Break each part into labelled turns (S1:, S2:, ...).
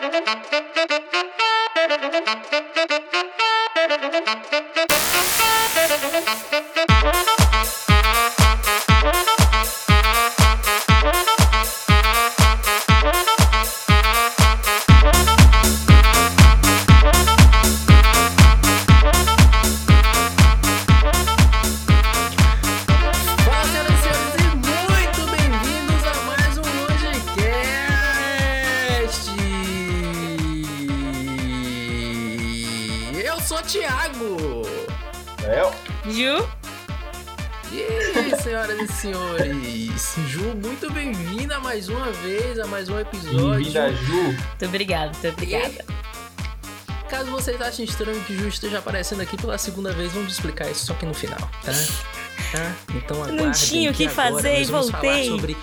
S1: Thank you. Mais um episódio.
S2: bem-vinda, Ju.
S3: Muito obrigada, muito obrigada.
S1: Caso vocês achem estranho que Ju esteja aparecendo aqui pela segunda vez, vamos explicar isso só que no final, tá? Tá? Então aguardem
S3: Não tinha o que
S1: agora
S3: fazer e
S1: vamos
S3: voltei.
S1: falar sobre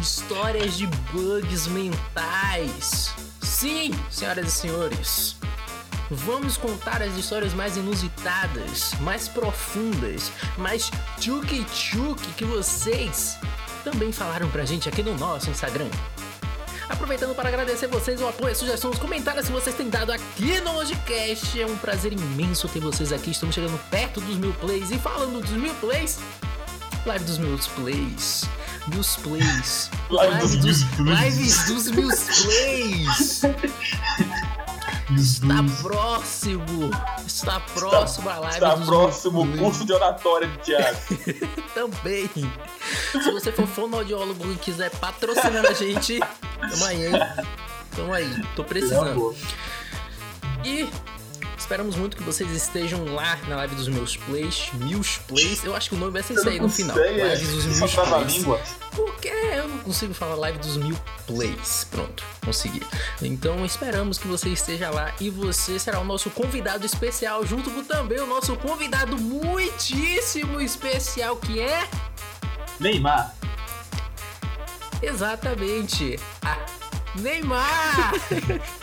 S1: histórias de bugs mentais. Sim, senhoras e senhores. Vamos contar as histórias mais inusitadas, mais profundas, mais tchuki-tchuki que vocês também falaram pra gente aqui no nosso Instagram. Aproveitando para agradecer vocês o apoio, a sugestão, os comentários que vocês têm dado aqui no Logicast. É um prazer imenso ter vocês aqui. Estamos chegando perto dos mil plays. E falando dos mil plays, live dos meus plays. Meus plays.
S2: Live dos meus plays.
S1: Lives dos meus plays. Está próximo. Está próximo a live
S2: Está próximo o curso de oratória de Thiago.
S1: também. Se você for fonoaudiólogo e quiser patrocinar a gente, tamo aí, hein? Tamo aí, tô precisando. E esperamos muito que vocês estejam lá na live dos meus plays, mil plays. Eu acho que o nome vai ser isso aí no final.
S2: Sei,
S1: Live dos mil plays.
S2: língua.
S1: Porque eu não consigo falar live dos mil plays. Pronto, consegui. Então esperamos que você esteja lá e você será o nosso convidado especial, junto com também o nosso convidado muitíssimo especial, que é
S2: Neymar.
S1: exatamente a Neymar!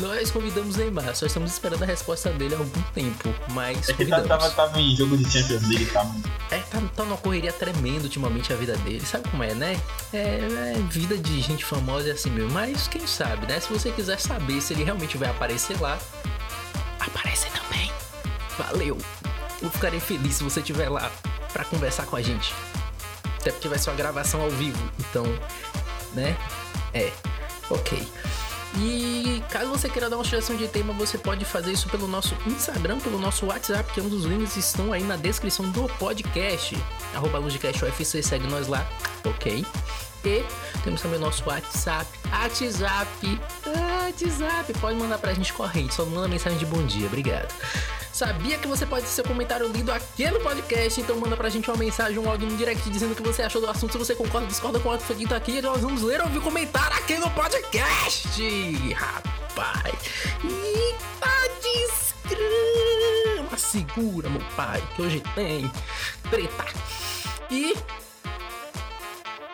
S1: Nós convidamos Neymar, só estamos esperando a resposta dele há algum tempo, mas
S2: É que tá-
S1: convidamos.
S2: tava, tava em jogo de Champions League, tá?
S1: É, tá, tá numa correria tremenda ultimamente a vida dele. Sabe como é, né? É, é vida de gente famosa é assim mesmo. Mas quem sabe, né? Se você quiser saber se ele realmente vai aparecer lá, aparece também. Valeu! Eu ficarei feliz se você estiver lá pra conversar com a gente. Até porque vai ser uma gravação ao vivo. Então, né? É. Ok. E caso você queira dar uma sugestão de tema, você pode fazer isso pelo nosso Instagram, pelo nosso WhatsApp, que um dos links estão aí na descrição do podcast. Arroba LugiCastUFC, segue nós lá, ok? E temos também o nosso WhatsApp. WhatsApp. WhatsApp. Pode mandar pra gente corrente, só manda mensagem de bom dia, obrigado. Sabia que você pode ter seu comentário lido aqui no podcast, então manda pra gente uma mensagem, um áudio no direct dizendo o que você achou do assunto, se você concorda, discorda com o que foi dito aqui, nós vamos ler ou ouvir comentário aqui no podcast, rapaz. Eita desgrama, segura, meu pai, que hoje tem treta. E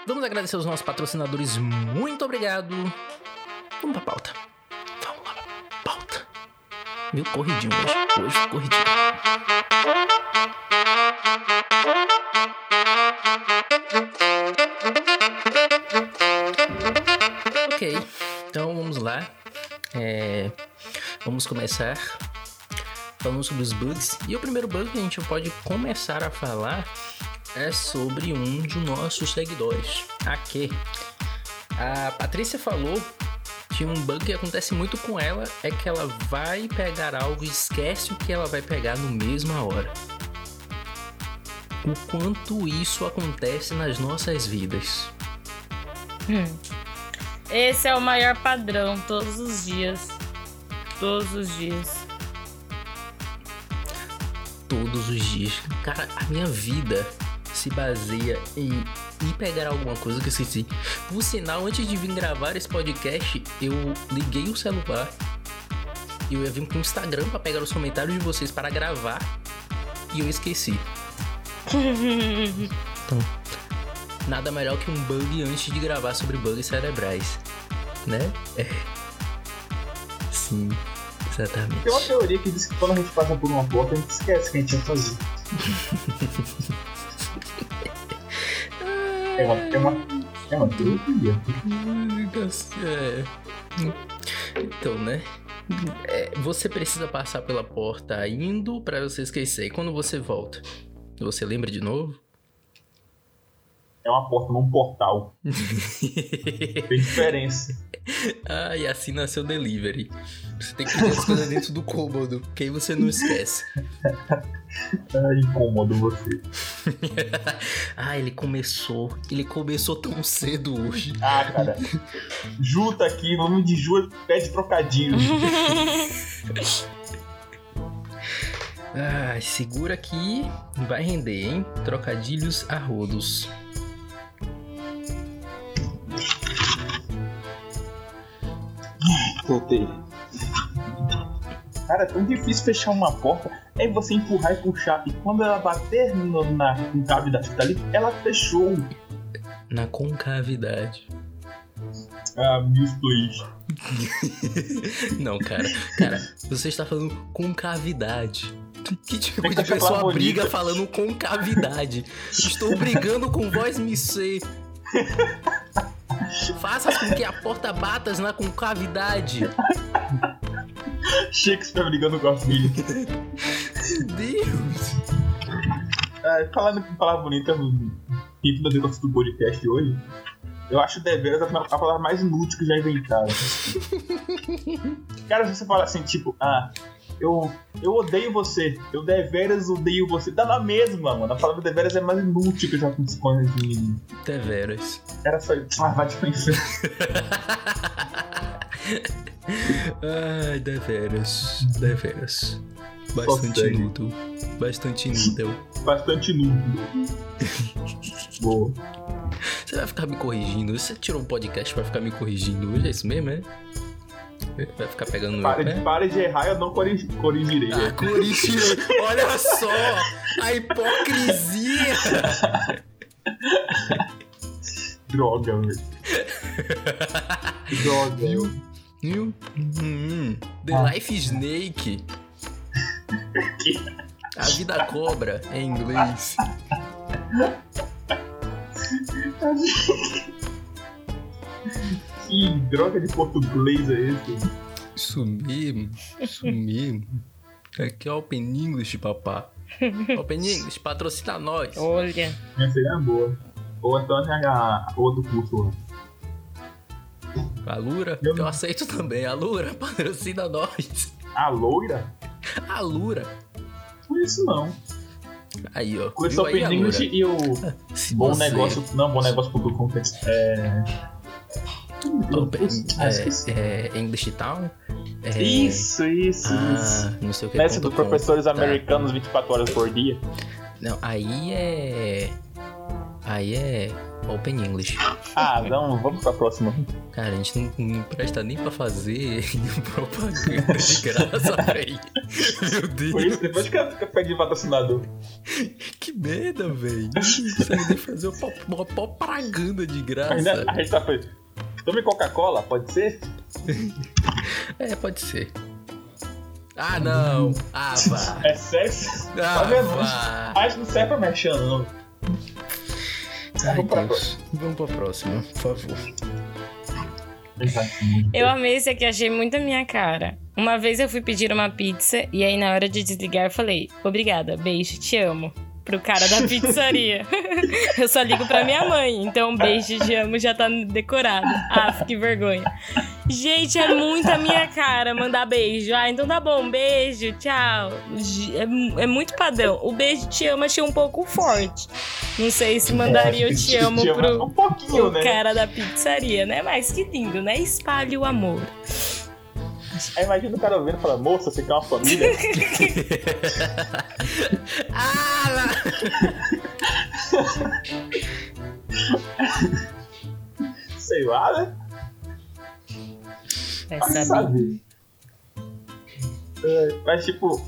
S1: vamos agradecer aos nossos patrocinadores, muito obrigado. Vamos pra pauta. Vamos lá pra pauta. Meu corridinho hoje. Hoje corridinho. Ok, então vamos lá. É, vamos começar falando sobre os bugs. E o primeiro bug que a gente pode começar a falar é sobre um de nossos seguidores. Aqui. A Patrícia falou que um bug que acontece muito com ela é que ela vai pegar algo e esquece o que ela vai pegar no mesma hora. O quanto isso acontece nas nossas vidas.
S3: Hum. Esse é o maior padrão, todos os dias. Todos os dias.
S1: Todos os dias. Cara, a minha vida se baseia em ir pegar alguma coisa que eu esqueci. Por sinal, antes de vir gravar esse podcast, eu liguei o celular e eu ia vir pro Instagram pra pegar os comentários de vocês para gravar e eu esqueci. Então, nada melhor que um bug antes de gravar sobre bugs cerebrais, né? É. Sim, exatamente.
S2: Tem uma teoria que diz que quando a gente passa por uma porta, a gente esquece que a gente ia fazer. Tem uma, tem uma, É uma teoria.
S1: É. Então, né? É, você precisa passar pela porta indo pra você esquecer. E quando você volta, você lembra de novo?
S2: É uma porta, não um portal. Tem diferença.
S1: ah, e assim nasceu o delivery. Você tem que pedir as coisas dentro do cômodo, que aí você não esquece.
S2: É incômodo você.
S1: ah, ele começou. Ele começou tão cedo hoje.
S2: Ah, cara. Juta aqui, nome de Ju pede trocadilho.
S1: ah, segura aqui. Vai render, hein? Trocadilhos a rodos.
S2: Voltei. Cara, é tão difícil fechar uma porta. É você empurrar e puxar. E quando ela bater no, na concavidade que tá ali, ela fechou.
S1: Na concavidade.
S2: Ah, explique.
S1: Não, cara. Cara, você está falando concavidade. Que tipo de
S2: que deixar
S1: pessoa
S2: bonita.
S1: briga falando concavidade? Estou brigando com voz me ser. Faça com que a porta batas na concavidade.
S2: Shakespeare brigando com a filha.
S1: Deus.
S2: É, falando com palavra bonita, quinto do negócio do podcast hoje, eu acho deveras a, a palavra mais inútil que já inventaram. Cara, se você fala assim, tipo, ah, eu, eu odeio você, eu deveras odeio você, tá na mesma, mano. A palavra deveras é mais inútil que eu já conheci.
S1: Deveras.
S2: Era só. Ah, vai te conhecer.
S1: Ai, deveras. Deveras. Bastante inútil. Bastante inútil.
S2: Bastante inútil. Boa.
S1: Você vai ficar me corrigindo. Você tirou um podcast pra ficar me corrigindo hoje, é isso mesmo, é? Vai ficar pegando no
S2: Pare
S1: meu
S2: de,
S1: pé?
S2: pare de errar, eu não corrigi- corrigirei.
S1: Ah, corrigir. Olha só! A hipocrisia!
S2: Droga, velho. Droga.
S1: Viu? Viu? Hum, The
S2: Ah.
S1: Life Snake. A vida cobra em inglês.
S2: Que droga de português é esse?
S1: Isso mesmo, isso mesmo. Aqui é Open English, papá. Open English, patrocina nós.
S3: Olha.
S2: Essa aí é boa. Ou então tem a outro curso lá.
S1: A Lura,
S2: Eu
S1: eu aceito também. A Lura, patrocina nós.
S2: A loira?
S1: A Lura.
S2: É isso não.
S1: Aí, ó. Aí, a
S2: Open English e o
S1: Se
S2: Bom
S1: você-
S2: Negócio. Não, Bom Negócio.com. É.
S1: Open,
S2: esqueci.
S1: é, é English Town? É,
S2: Isso, isso, isso.
S1: Ah, não sei o que. Ponto
S2: dos
S1: com.
S2: professores
S1: Tá.
S2: americanos 24 horas por dia.
S1: Não, aí é. Aí é Open English.
S2: Ah, não, vamos pra próxima.
S1: Cara, a gente não, não presta nem pra fazer propaganda de graça, véi. Meu
S2: Por
S1: Deus,
S2: isso, depois que eu pedi patrocinador.
S1: que merda, véi. Não consegue nem fazer uma propaganda de graça.
S2: Ainda, a gente tá fazendo. Tome Coca-Cola, pode ser?
S1: É, pode ser. Ah, não. Ah, vá.
S2: É sério?
S1: Ah,
S2: Tá
S1: vá.
S2: A gente não serve pra mexer, não.
S1: Ai,
S2: Vamos pra
S1: Deus. Vamos pra próxima, por favor.
S3: Eu amei esse aqui, achei muito a minha cara. Uma vez eu fui pedir uma pizza e aí na hora de desligar eu falei: Obrigada, beijo, te amo. Pro cara da pizzaria. eu só ligo pra minha mãe, então beijo, te amo já tá decorado. Ah, que vergonha. Gente, é muito a minha cara mandar beijo. Ah, então tá bom, beijo, tchau. É, é muito padrão. O beijo te amo achei um pouco forte. Não sei se mandaria o te amo pro,
S2: Um pouquinho,
S3: o
S2: né?
S3: cara da pizzaria, né? Mas que lindo, né? Espalhe o amor.
S2: Aí imagina o cara ouvindo e fala, moça, você quer uma família?
S1: Ah, lá.
S2: Sei lá, né?
S3: Vai saber.
S2: saber. É, mas tipo.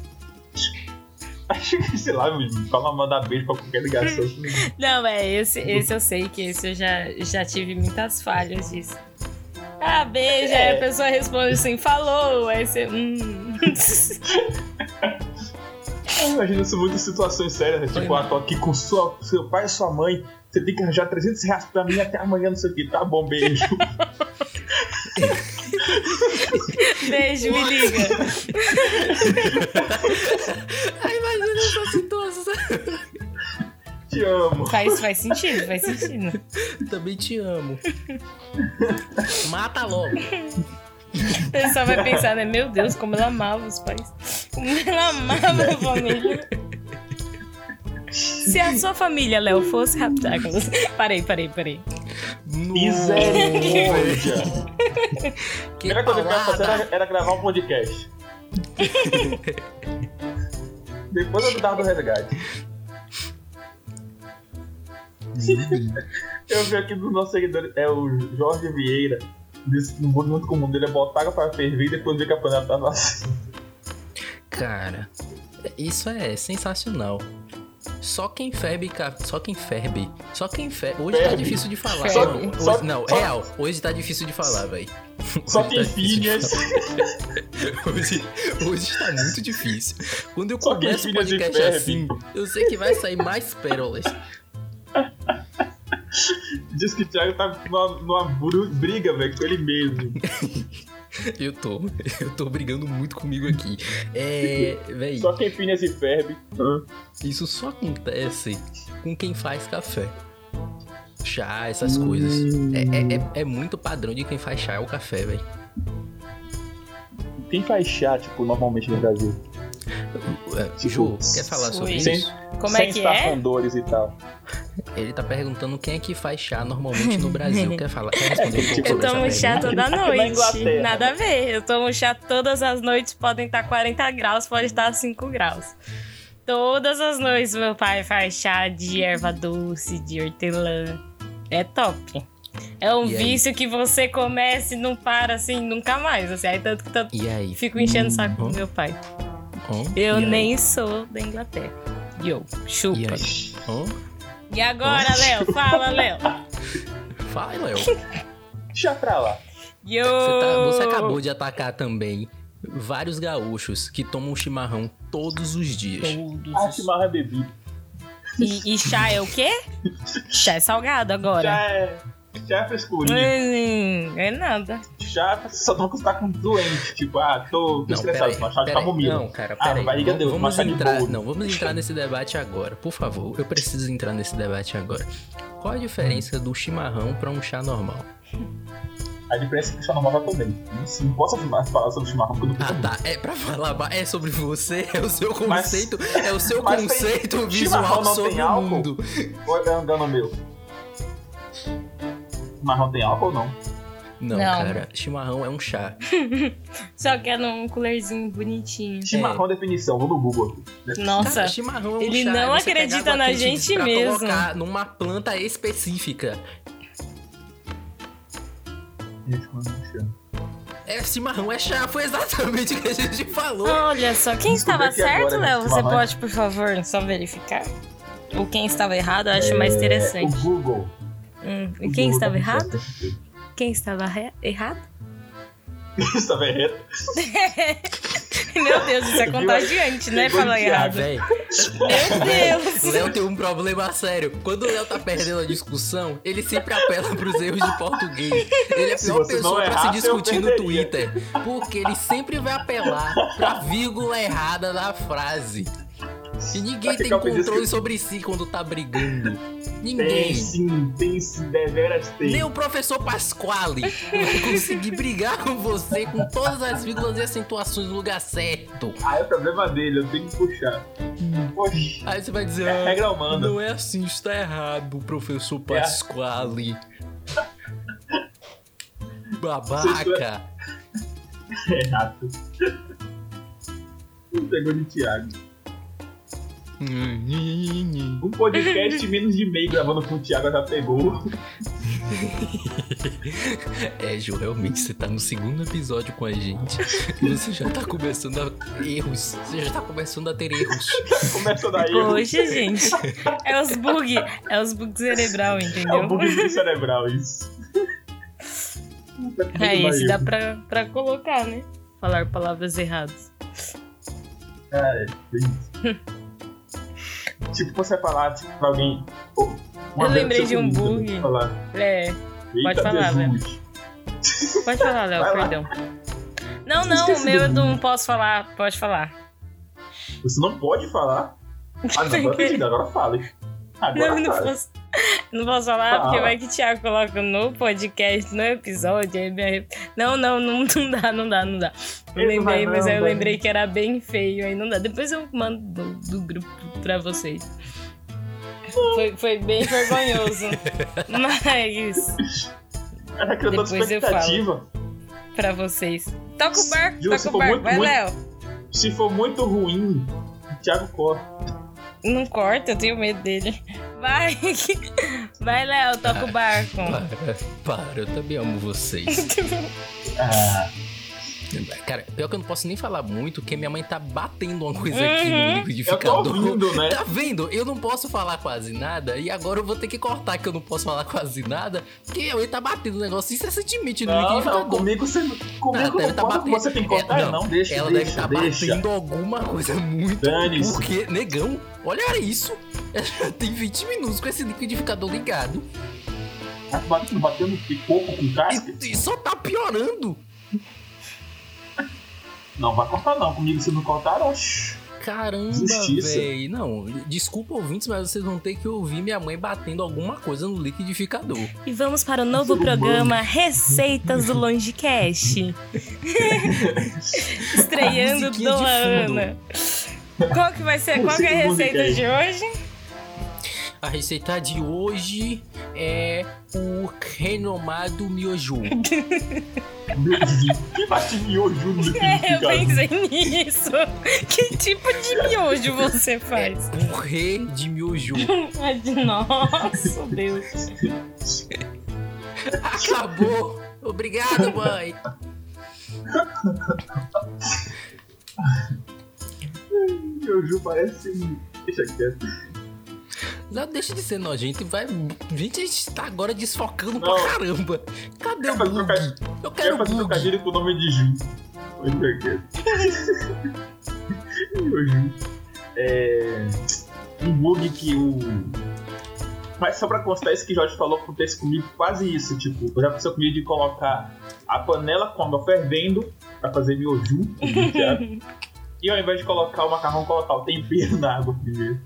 S2: Acho que, sei lá, menino, fala mandar beijo pra qualquer ligação.
S3: Não, é, esse, esse eu sei que esse eu já, já tive muitas falhas disso. Ah, beijo, aí a pessoa responde assim, falou, aí você. Hum.
S2: Eu imagino isso muito em situações sérias, né? Tipo, ah, tô aqui com sua, seu pai e sua mãe. Você tem que arranjar 300 reais pra mim até amanhã, não sei o que. Tá bom, beijo.
S3: Beijo, me liga.
S1: Ai, imagina essa situação.
S2: Te amo.
S3: Faz, faz sentido, faz sentido.
S1: Também te amo. Mata logo.
S3: O pessoal vai pensar, né? Meu Deus, como ela amava os pais. Como ela amava a família. Se a sua família, Léo, fosse raptáculos. Parei, parei, parei.
S2: Misericórdia. A
S1: Que
S2: primeira coisa que eu ia fazer era, era gravar um podcast. Depois eu dava do resgate. Eu vi aqui dos nossos seguidores, é o Jorge Vieira. Disse que no mundo muito comum dele é botar água pra ferver e depois ver que a panela tava assim.
S1: Cara, isso é sensacional. Só quem ferve, ca- só quem ferve, só quem ferve. Hoje tá
S2: Ferve.
S1: difícil de falar.
S3: Só-
S1: não, hoje,
S2: só-
S1: não
S2: só-
S1: real. Hoje tá difícil de falar, velho.
S2: Só quem filhas.
S1: Hoje, hoje tá muito difícil. Quando eu
S2: Só
S1: começo o podcast assim, eu sei que vai sair mais pérolas.
S2: Diz que o Thiago tá numa, numa briga, velho, com ele mesmo.
S1: Eu tô, eu tô brigando muito comigo aqui. É, véi,
S2: Só quem filha se ferve. Hã?
S1: isso só acontece com quem faz café. Chá, essas coisas. É, é, é, é muito padrão de quem faz chá ou café, velho.
S2: Quem faz chá, tipo, normalmente no Brasil?
S1: É, Ju, quer falar sobre isso?
S3: Como
S2: sem
S3: é que
S2: estar
S3: é?
S2: com dores e tal.
S1: Ele tá perguntando quem é que faz chá normalmente no Brasil. Quer falar? Quer responder um pouco
S3: Eu tomo chá toda
S2: Aqui na
S3: noite.
S2: Inglaterra.
S3: Nada a ver. Eu tomo chá todas as noites. Podem estar 40 graus, pode estar 5 graus. Todas as noites meu pai faz chá de erva doce, de hortelã. É top. É um
S1: E aí?
S3: vício que você começa e não para assim, nunca mais. Assim, aí tanto que tanto
S1: E aí?
S3: fico enchendo o saco
S1: Hum.
S3: do meu pai.
S1: Hã?
S3: Eu
S1: E aí?
S3: nem sou da Inglaterra. Yo, chupa.
S1: E
S3: E,
S1: aí? Hã?
S3: agora, Léo? Fala, Léo.
S1: Fala, Léo.
S2: Chá pra lá.
S3: Yo!
S1: Você, tá- você acabou de atacar também vários gaúchos que tomam chimarrão todos os dias.
S3: Todos
S2: Ah, chimarrão é bebido.
S3: E, e chá é o quê? Chá é salgado agora.
S2: Chá é. Chá é frescurinha.
S3: Hum, é nada.
S2: Chá só não você tá com doente. Tipo, ah, tô, tô
S1: Não,
S2: estressado, toma chá de camomila.
S1: Não, cara,
S2: Ah,
S1: peraí.
S2: barriga
S1: Vamos-
S2: deu,
S1: vamos
S2: uma de
S1: entrar,
S2: bolo.
S1: não, vamos entrar nesse debate agora, por favor. Eu preciso entrar nesse debate agora. Qual a diferença do chimarrão pra um chá normal?
S2: A diferença é que o chá normal vai também. Não, não posso mais falar sobre chimarrão porque eu não
S1: Ah, tá. É pra falar, é sobre você, é o seu
S2: Mas-
S1: conceito, é o seu
S2: mas tem-
S1: conceito
S2: chimarrão
S1: visual sobre
S2: tem
S1: o mundo.
S2: Ou é meu? Chimarrão tem álcool ou não?
S1: Não,
S3: Não.
S1: cara, chimarrão é um chá.
S3: Só que é num colherzinho bonitinho.
S2: Chimarrão definição, vou no Google aqui.
S3: Nossa.
S1: Cara, chimarrão é um
S3: ele
S1: chá,
S3: não
S1: é
S3: acredita na gente
S1: pra
S3: mesmo.
S1: colocar numa planta específica.
S2: Gente, como é?
S1: É, chimarrão é chá, foi exatamente o que a gente falou.
S3: Olha só, quem estava certo,
S2: agora,
S3: Léo? Você
S2: chimarrão.
S3: pode, por favor, só verificar? Ou quem estava errado, eu acho mais
S2: É,
S3: interessante.
S2: o Google.
S3: Hum, e quem estava errado?
S2: certo.
S3: Quem estava errado?
S2: Estava errado.
S3: Meu Deus, isso é contagiante, né? Falar errado. Meu Deus!
S1: O Léo tem um problema sério. Quando o Léo tá perdendo a discussão, ele sempre apela pros erros de português. Ele é a pior pessoa pra se discutir no. Twitter. Porque ele sempre vai apelar pra vírgula errada da frase. E ninguém tem controle
S2: que-
S1: sobre si quando tá brigando.
S2: Tem
S1: Ninguém.
S2: sim, tem sim, deveras tem.
S1: Nem o professor Pasquale vai conseguir brigar com você com todas as vírgulas e acentuações no lugar certo.
S2: Ah, é problema dele, eu tenho que puxar. Poxa,
S1: Aí você vai dizer,
S2: é
S1: ah,
S2: regra humana.
S1: não é assim, está errado, professor
S2: É.
S1: Pasquale. Babaca.
S2: É rato. Não pegou de Thiago. Um podcast menos de meio gravando com o Thiago já pegou.
S1: É, Ju, realmente você tá no segundo episódio com a gente e você já tá começando a erros. Você já tá começando a ter erros.
S2: Começa daí.
S3: Poxa, gente. É os bug. É os bugs cerebral,
S2: É o
S3: entendeu?
S2: bug cerebral, isso.
S3: É, esse
S2: pariu.
S3: dá pra, pra colocar, né? Falar palavras erradas.
S2: É, tem isso. Tipo, você falar tipo, pra alguém. "Ô, Uma
S3: Eu lembrei de um bug. É,
S2: Eita,
S3: falar,
S2: Jesus.
S3: pode falar, Léo, perdão. Não, não, o meu eu não posso falar. Pode falar.
S2: Você não pode falar. Ah, não, agora, fale. Agora
S3: Não, não posso. Não posso falar,
S2: Fala.
S3: porque vai que o Thiago coloca no podcast, no episódio. aí Não, não, não, não dá, não dá, não dá. Eu
S2: não
S3: lembrei, mas aí eu
S2: vai
S3: lembrei que era bem feio, aí não dá. Depois eu mando do, do grupo pra vocês. Foi, foi bem vergonhoso. Mas,
S2: Era criando
S3: Depois eu
S2: expectativa.
S3: pra vocês. Toca o barco,
S2: Ju,
S3: toca o barco.
S2: muito,
S3: Vai,
S2: muito-
S3: Léo.
S2: Se for muito ruim, o Thiago corre.
S3: Não corta, eu tenho medo dele. Vai, vai, Léo, toca o barco.
S1: Para, para, eu também amo vocês.
S2: Ah,
S1: Cara, pior que eu não posso nem falar muito, porque minha mãe tá batendo uma coisa aqui
S3: Uhum.
S1: no
S2: eu tô
S1: liquidificador.
S2: ouvindo, né?
S1: Tá vendo? Eu não posso falar quase nada e agora eu vou ter que cortar que eu não posso falar quase nada, porque eu tá batendo o negócio incessantemente no
S2: Não,
S1: liquidificador.
S2: não, comigo você comigo não
S1: deve tá
S2: pode,
S1: batendo-
S2: você tem que
S1: É,
S2: cortar,
S1: não,
S2: não, deixa,
S1: Ela
S2: deixa,
S1: deve estar
S2: deixa.
S1: batendo alguma coisa muito.
S2: Dane-se.
S1: Porque, negão, olha isso. Tem 20 minutos com esse liquidificador ligado.
S2: Tá batendo, batendo pipoco com casca?
S1: E, e só tá piorando.
S2: Não, vai cortar não, comigo se não cortar, oxi.
S1: Caramba, véi. Não, desculpa ouvintes, mas vocês vão ter que ouvir minha mãe batendo alguma coisa no liquidificador.
S3: E vamos para o novo programa Receitas do Longecast. Estreando Dona
S1: fundo.
S3: Ana. Qual que vai ser? Qual que é a
S2: Receita
S3: de hoje?
S1: A receita de hoje é o renomado miojo.
S2: Que bate miojo no
S3: É, eu pensei nisso. Que tipo de miojo você faz?
S1: Purê de miojo.
S3: Nossa, Deus.
S1: Acabou. Obrigado, mãe.
S2: Miojo parece... Deixa quieto.
S1: Não deixa de ser nojento e vai. Gente, a gente tá agora desfocando
S2: Não.
S1: pra caramba. Cadê o
S2: Quer fazer
S1: bug?
S2: trocadilho?
S1: Eu
S2: Quer
S1: quero
S2: fazer
S1: bug.
S2: trocadilho com o nome de Ju. Deixa quieto. Miojo. É... Um bug que o... Mas só pra constar, isso que o Jorge falou acontece comigo quase isso. Tipo, já aconteceu comigo de colocar a panela com água fervendo pra fazer miojo. E ao invés de colocar o macarrão, colocar o tempero na água primeiro.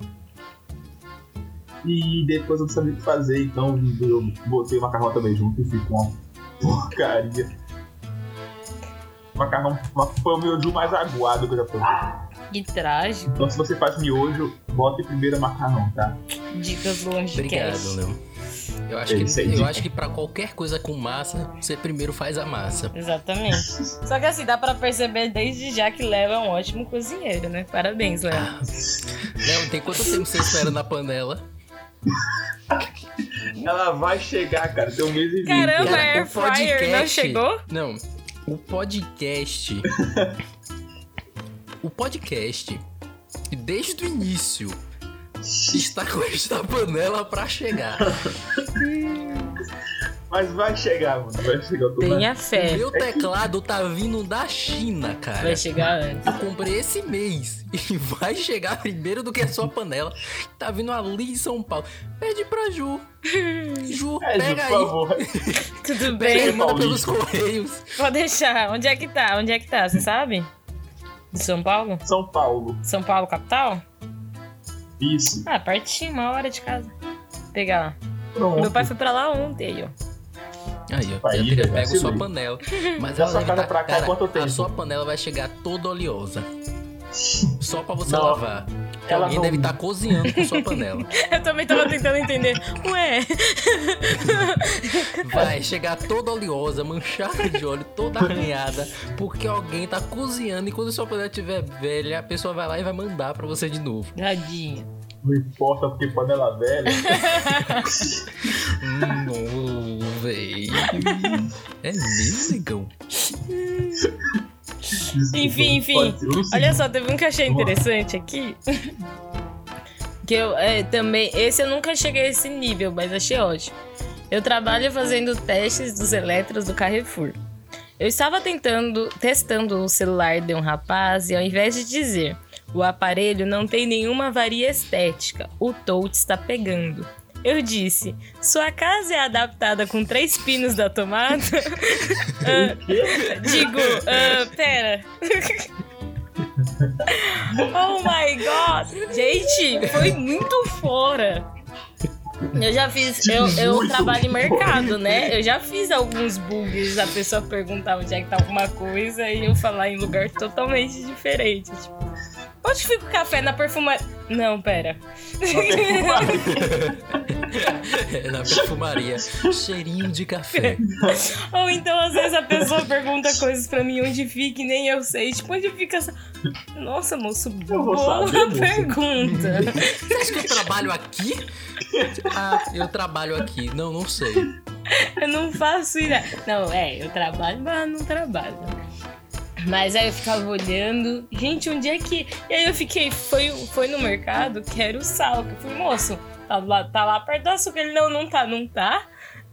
S2: E depois eu não sabia o que fazer, então eu botei o macarrão também junto e ficou uma porcaria. O macarrão foi o miojo mais aguado que eu já provei.
S3: Que trágico.
S2: Então se você faz miojo, bote primeiro o macarrão, tá?
S3: Dicas do
S1: Obrigado. Léo. Eu acho, que, eu acho que pra qualquer coisa com massa, você primeiro faz a massa.
S3: Exatamente. Só que assim, dá pra perceber desde já que Léo é um ótimo cozinheiro, né? Parabéns, Léo.
S1: Léo, tem quanto tempo você espera na panela?
S2: Ela vai chegar, cara, tem um mês e vinte.
S3: Caramba,
S1: Cara,
S3: Air
S1: o
S3: Fryer não
S1: podcast-
S3: chegou?
S1: Não, o podcast. o podcast, desde o início, está com esta panela pra chegar.
S2: Mas vai chegar, mano. Vai chegar. Eu tô
S3: Tenha
S1: O
S3: fé.
S1: meu teclado tá vindo da China, cara.
S3: Vai chegar antes.
S1: Eu comprei esse mês e vai chegar primeiro do que a sua panela. Tá vindo ali em São Paulo. Pede pra Ju. Ju,
S2: É, Ju,
S1: pega
S2: por
S1: aí.
S2: favor.
S3: Tudo
S1: Pega
S3: bem?
S1: manda
S2: Paulista.
S1: pelos correios.
S3: Pode deixar. Onde é que tá? Onde é que tá? Você sabe? De São Paulo?
S2: São Paulo.
S3: São Paulo, capital?
S2: Isso.
S3: Ah, pertinho, uma hora de casa. Pegar lá.
S2: Pronto.
S3: Meu pai foi pra lá ontem, aí, ó.
S1: Aí, ó.
S2: Aí,
S1: já pego sua panela. Mas ela
S2: sua
S1: deve
S2: casa
S1: tá-
S2: pra cá,
S1: cara,
S2: quanto
S1: A
S2: tempo?
S1: sua panela vai chegar toda oleosa. Só pra você
S2: Não.
S1: lavar.
S2: Ela
S1: alguém
S2: não-
S1: deve estar cozinhando com sua panela.
S3: Eu também tava tentando entender. Ué,
S1: Vai chegar toda oleosa, manchada de óleo, toda arranhada, porque alguém tá cozinhando e quando sua panela estiver velha, a pessoa vai lá e vai mandar pra você de novo.
S3: tadinho.
S2: Não importa porque panela velha.
S1: Não, véi. É mesmo, negão?
S2: Desculpa,
S3: Enfim, enfim. Olha só, teve um que achei interessante aqui. Que eu é, também. Esse eu nunca cheguei a esse nível, mas achei ótimo. Eu trabalho fazendo testes dos eletros do Carrefour. Eu estava tentando, testando o celular de um rapaz e ao invés de dizer o aparelho não tem nenhuma varia estética, o touch está pegando. Eu disse: Sua casa é adaptada com três pinos da tomada? Ah, digo, ah, pera. oh my god! Gente, foi muito fora. Eu já fiz, eu, eu trabalho em mercado, né? Eu já fiz alguns bugs, a pessoa perguntar onde é que tá alguma coisa e eu falar em lugar totalmente diferente. Tipo, onde fica o café? Na perfumaria? Não, pera.
S1: Na perfumaria. Cheirinho de café.
S3: Ou então, às vezes, a pessoa pergunta coisas pra mim onde fica e nem eu sei. Tipo, onde fica essa. Nossa, moço, boa
S2: saber,
S3: pergunta.
S1: Você acha que eu trabalho aqui? Ah, eu trabalho aqui. Não, não sei.
S3: Eu não faço isso. Não, é, eu trabalho, mas não trabalho. Mas aí eu ficava olhando. Gente, onde é que. E aí eu fiquei, foi, foi no mercado que era o sal. Que eu falei, moço, tá lá, tá lá perto do açúcar. Ele, não, não tá, não tá.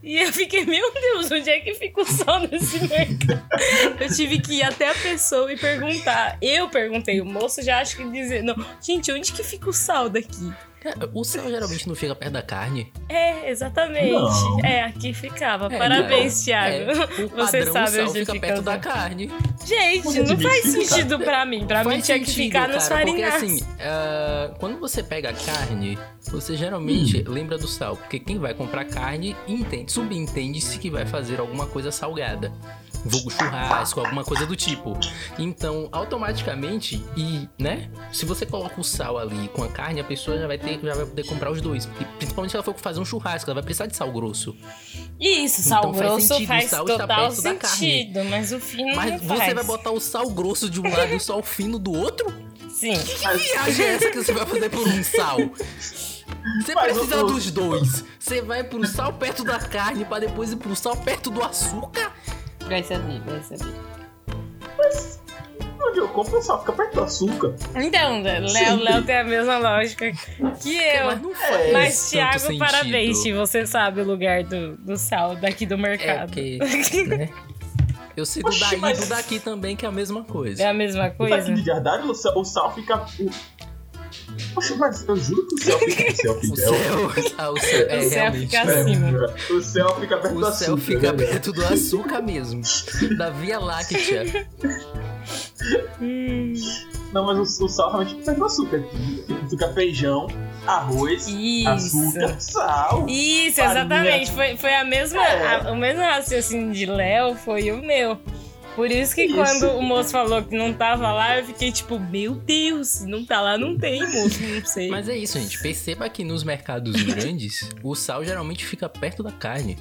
S3: E eu fiquei, meu Deus, onde é que fica o sal nesse mercado? Eu tive que ir até a pessoa e perguntar. Eu perguntei, o moço já acho que dizer, não, gente, onde que fica o sal daqui?
S1: Cara, O sal geralmente não fica perto da carne.
S3: É, exatamente.
S2: Não.
S3: É, aqui ficava.
S1: É,
S3: Parabéns,
S1: não.
S3: Thiago.
S1: É, o
S3: Você
S1: padrão,
S3: sabe
S1: o sal
S3: onde
S1: fica
S3: fica
S1: perto da carne.
S3: Gente,
S2: Você
S3: não faz sentido pra mim. Pra mim
S1: Faz
S3: tinha que ficar nos
S1: cara, porque assim, ah, quando você pega a carne, você geralmente lembra do sal, porque quem vai comprar carne entende, subentende-se que vai fazer alguma coisa salgada. Vulgo churrasco, alguma coisa do tipo. Então, automaticamente, e, né? Se você coloca o sal ali com a carne, a pessoa já vai ter, já vai poder comprar os dois. E, principalmente se ela for fazer um churrasco, ela vai precisar de sal grosso.
S3: Isso, sal
S1: Então faz
S3: grosso
S1: sentido, o
S3: faz
S1: sal está
S3: total
S1: perto da carne.
S3: sentido, mas o fino
S1: Mas
S3: não
S1: você
S3: faz.
S1: vai botar o sal grosso de um lado e o sal fino do outro?
S3: Sim.
S1: Que viagem é essa que você vai fazer por um sal? Você
S2: Mas
S1: precisa
S2: o- o-
S1: dos dois. Você vai pro sal perto da carne pra depois ir pro sal perto do açúcar?
S3: Vai saber, vai saber.
S2: Onde eu compro, o sal fica perto do açúcar.
S3: Então, Léo. Léo tem a mesma lógica que eu.
S1: Mas não
S2: É,
S1: faz
S3: Mas, Thiago,
S1: sentido.
S3: parabéns, se você sabe o lugar do, do sal daqui do
S1: É,
S3: mercado.
S1: porque, né? Eu sei do daí e
S2: mas-
S1: do daqui também, que é a mesma coisa.
S3: É a mesma coisa?
S2: aqui de verdade, o sal, o sal fica. o- Poxa, mas eu juro que o céu fica. O céu
S1: O
S2: fica.
S1: céu, ah, o céu, é,
S3: O céu
S1: realmente.
S3: fica acima.
S2: O céu fica perto do
S1: O
S2: açúcar.
S1: céu fica
S2: né?
S1: perto do açúcar mesmo. Da Via Láctea.
S2: Não, mas o, o sal realmente fica perto do açúcar. Fica feijão, arroz,
S3: Isso.
S2: açúcar, sal.
S3: Isso,
S2: Farinha.
S3: exatamente. Foi, foi a mesma,
S2: É.
S3: a- o mesmo raciocínio de Léo foi o meu. Por isso que
S2: Isso.
S3: quando o moço falou que não tava lá, eu fiquei tipo, meu Deus, se não tá lá, não tem, moço, não sei.
S1: Mas é isso, gente. Perceba que nos mercados grandes, o sal geralmente fica perto da carne.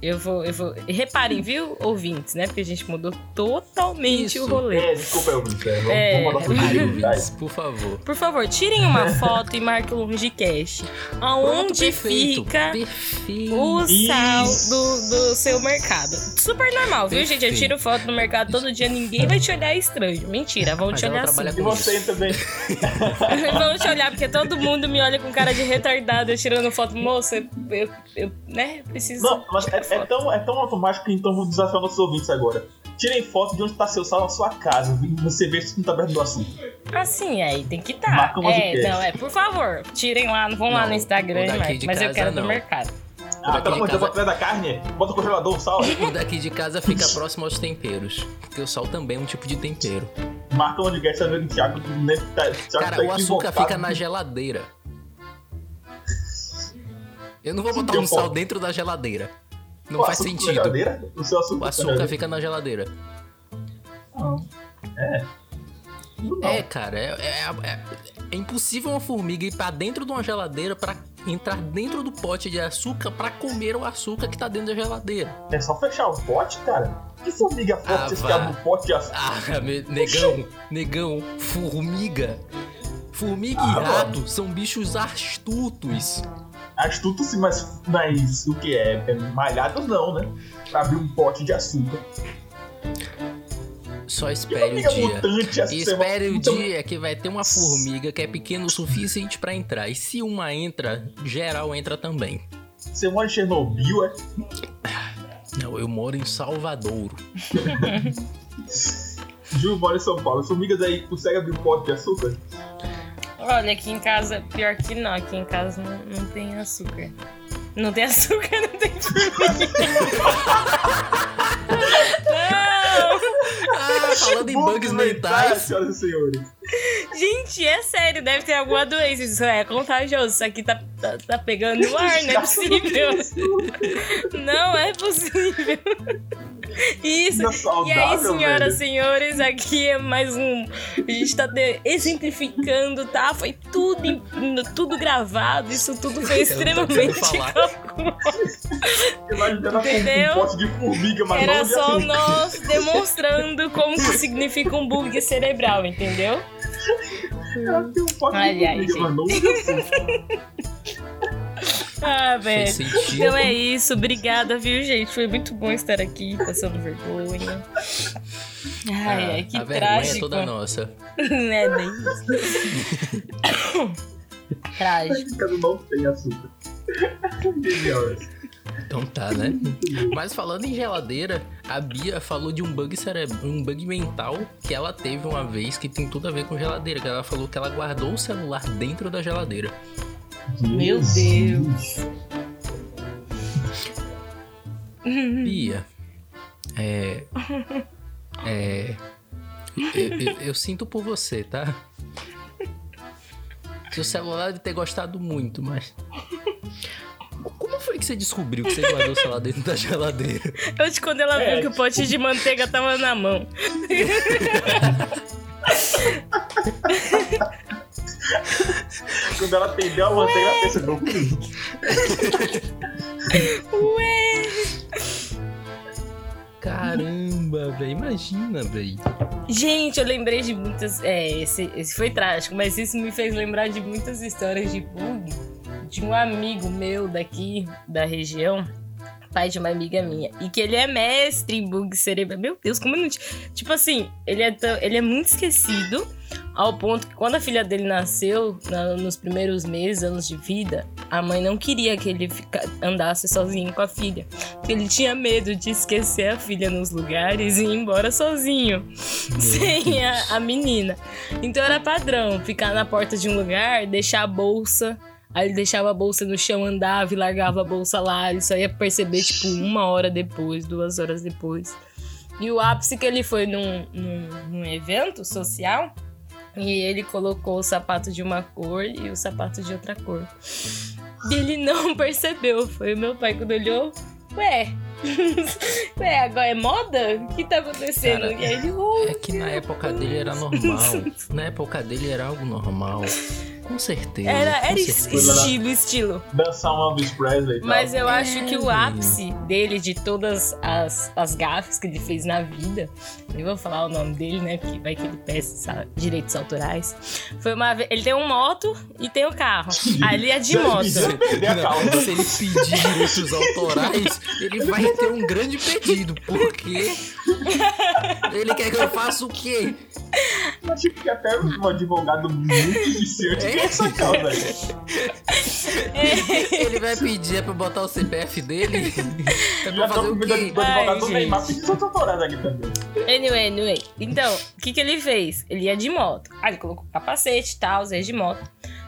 S3: Eu vou, eu vou. Reparem, viu, ouvintes, né? Porque a gente mudou totalmente
S1: Isso.
S3: o rolê.
S2: É, desculpa, eu é, vamos,
S3: É.
S2: vamos mandar pro
S1: ouvintes, por favor.
S3: Por favor, tirem uma foto e marquem o.
S1: Pronto,
S3: Aonde
S1: perfeito,
S3: fica
S1: Perfeito.
S3: o sal do, do seu mercado. Super normal, viu, gente? Eu
S1: Perfeito.
S3: tiro foto no mercado todo dia, ninguém vai te olhar estranho. Mentira, vão
S1: Mas
S3: te olhar assim.
S1: trabalha
S2: E você também.
S3: vão te olhar, porque todo mundo me olha com cara de retardado, eu tirando foto. Moça, eu, eu né, preciso.
S2: Não, mas é, é tão, é tão automático que então vou desafiar nossos ouvintes agora. Tirem foto de onde tá seu sal na sua casa. e Você vê se não tá perto do açúcar.
S3: Assim, aí tem que estar.
S2: Marca um
S3: é, não, é, por favor, tirem lá, vão lá
S1: Não,
S3: no Instagram,
S1: o de
S3: mas eu quero do
S1: não.
S3: mercado.
S2: Ah, pelo
S1: de
S2: amor de Deus, bota perto da carne. Bota no congelador o sal.
S1: O daqui de casa fica próximo aos temperos. Porque o sal também é um tipo de tempero.
S2: Marca onde quer saber o Thiago. Né, tá, Thiago
S1: Cara,
S2: tá
S1: o açúcar fica na geladeira. Eu não vou botar um sal dentro da geladeira. Não
S2: O
S1: faz sentido.
S2: O seu açúcar,
S1: O açúcar fica na geladeira.
S2: Não. É. Não.
S1: É, cara, é, é- é- é impossível uma formiga ir pra dentro de uma geladeira pra entrar dentro do pote de açúcar pra comer o açúcar que tá dentro da geladeira.
S2: É só fechar o pote, cara. Que formiga
S1: Ah,
S2: forte esse
S1: vá.
S2: cara no pote de açúcar.
S1: Ah, me- negão, negão, formiga. Formiga
S2: Ah,
S1: e
S2: mano.
S1: rato são bichos astutos.
S2: Astuto sim, mas, mas o que é? é malhado não, né? Pra abrir um pote de açúcar.
S1: Só espere o dia.
S2: semana?
S1: espere o
S2: Então,
S1: dia que vai ter uma formiga que é pequena o suficiente pra entrar. E se uma entra, geral entra também.
S2: Você mora em Chernobyl, é?
S1: Não, eu moro em Salvador.
S2: Ju mora em São Paulo. As formigas aí conseguem abrir um pote de açúcar?
S3: Olha, aqui em casa, pior que não, aqui em casa não, não tem açúcar. Não tem açúcar, não tem Não!
S1: Ah, falando em bugs mentais.
S2: senhoras e senhores.
S3: Gente, é sério, deve ter alguma doença. Isso é contagioso. Isso aqui tá, tá, tá pegando no ar, não é possível. Não é possível. Isso.
S2: Saudável,
S3: E aí, senhoras e senhores, aqui é mais um. A gente tá exemplificando, tá? Foi tudo, tudo gravado, isso tudo foi extremamente calculado. Entendeu? Era só nós demonstrando como que significa um bug cerebral, entendeu?
S2: Ela tem um de açúcar.
S3: Ah, velho. Então é isso, obrigada, viu, gente? Foi muito bom estar aqui, passando vergonha. Ai,
S1: Ah,
S3: ai, que
S1: a vergonha é
S3: trágico.
S1: toda nossa.
S3: é, nem isso. trágico.
S2: Cada não tem açúcar. Genial essa.
S1: Então tá, né? Mas falando em geladeira, a Bia falou de um bug cerebral, um bug mental que ela teve uma vez que tem tudo a ver com geladeira. Que ela falou que ela guardou o celular dentro da geladeira.
S3: Meu Deus.
S1: Bia, é. É. Eu, eu- eu sinto por você, tá? Seu celular deve ter gostado muito, mas. Como foi que você descobriu que você guardou o celular dentro da geladeira?
S3: Hoje, quando ela
S2: É.
S3: viu que o pote de manteiga tava na mão.
S2: Quando ela atendeu a manteiga, ela pensa, não,
S3: Ué!
S1: Caramba, velho. Imagina, velho.
S3: Gente, eu lembrei de muitas. É, esse, esse foi trágico, mas isso me fez lembrar de muitas histórias de bug de um amigo meu daqui da região, pai de uma amiga minha, e que ele é mestre em bug cerebral. Meu Deus, como eu não. ti- Tipo assim, ele é, tão- ele é muito esquecido, ao ponto que quando a filha dele nasceu, na- nos primeiros meses, anos de vida, a mãe não queria que ele fica, andasse sozinho com a filha. Porque ele tinha medo de esquecer a filha nos lugares e ir embora sozinho sem a, a menina. Então era padrão, ficar na porta de um lugar, deixar a bolsa. Aí ele deixava a bolsa no chão, andava e largava a bolsa lá. Ele só ia perceber, tipo, uma hora depois, duas horas depois. E o ápice que ele foi num, num, num evento social e ele colocou o sapato de uma cor e o sapato de outra cor. E ele não percebeu. Foi o meu pai quando olhou. Ué, ué, agora é moda? O que tá acontecendo?
S1: Cara,
S3: aí oh,
S1: É que na época dele era normal. Na época dele era algo normal. Com certeza.
S3: Era,
S1: com
S3: era
S1: certeza.
S3: estilo, estilo.
S2: dançar um Elvis Presley e tal.
S3: Mas eu
S1: É,
S3: acho que o ápice dele, de todas as, as gafes que ele fez na vida, nem vou falar o nome dele, né? Porque vai que ele peça direitos autorais. Foi uma. Ele tem um moto e tem o carro. Ele é de moto.
S1: Não, se ele pedir direitos autorais, ele vai ter um grande pedido, porque ele quer que eu faça o quê?
S2: Eu acho que até um advogado muito viciante
S1: É. Ele vai pedir é pra botar o CPF dele? É pra
S2: tô
S1: fazer o quê?
S3: Ai,
S2: Neymar aqui também.
S3: Anyway, anyway. Então, o que, que ele fez? Ele ia de moto. Aí ele colocou capacete e tal, ia de moto.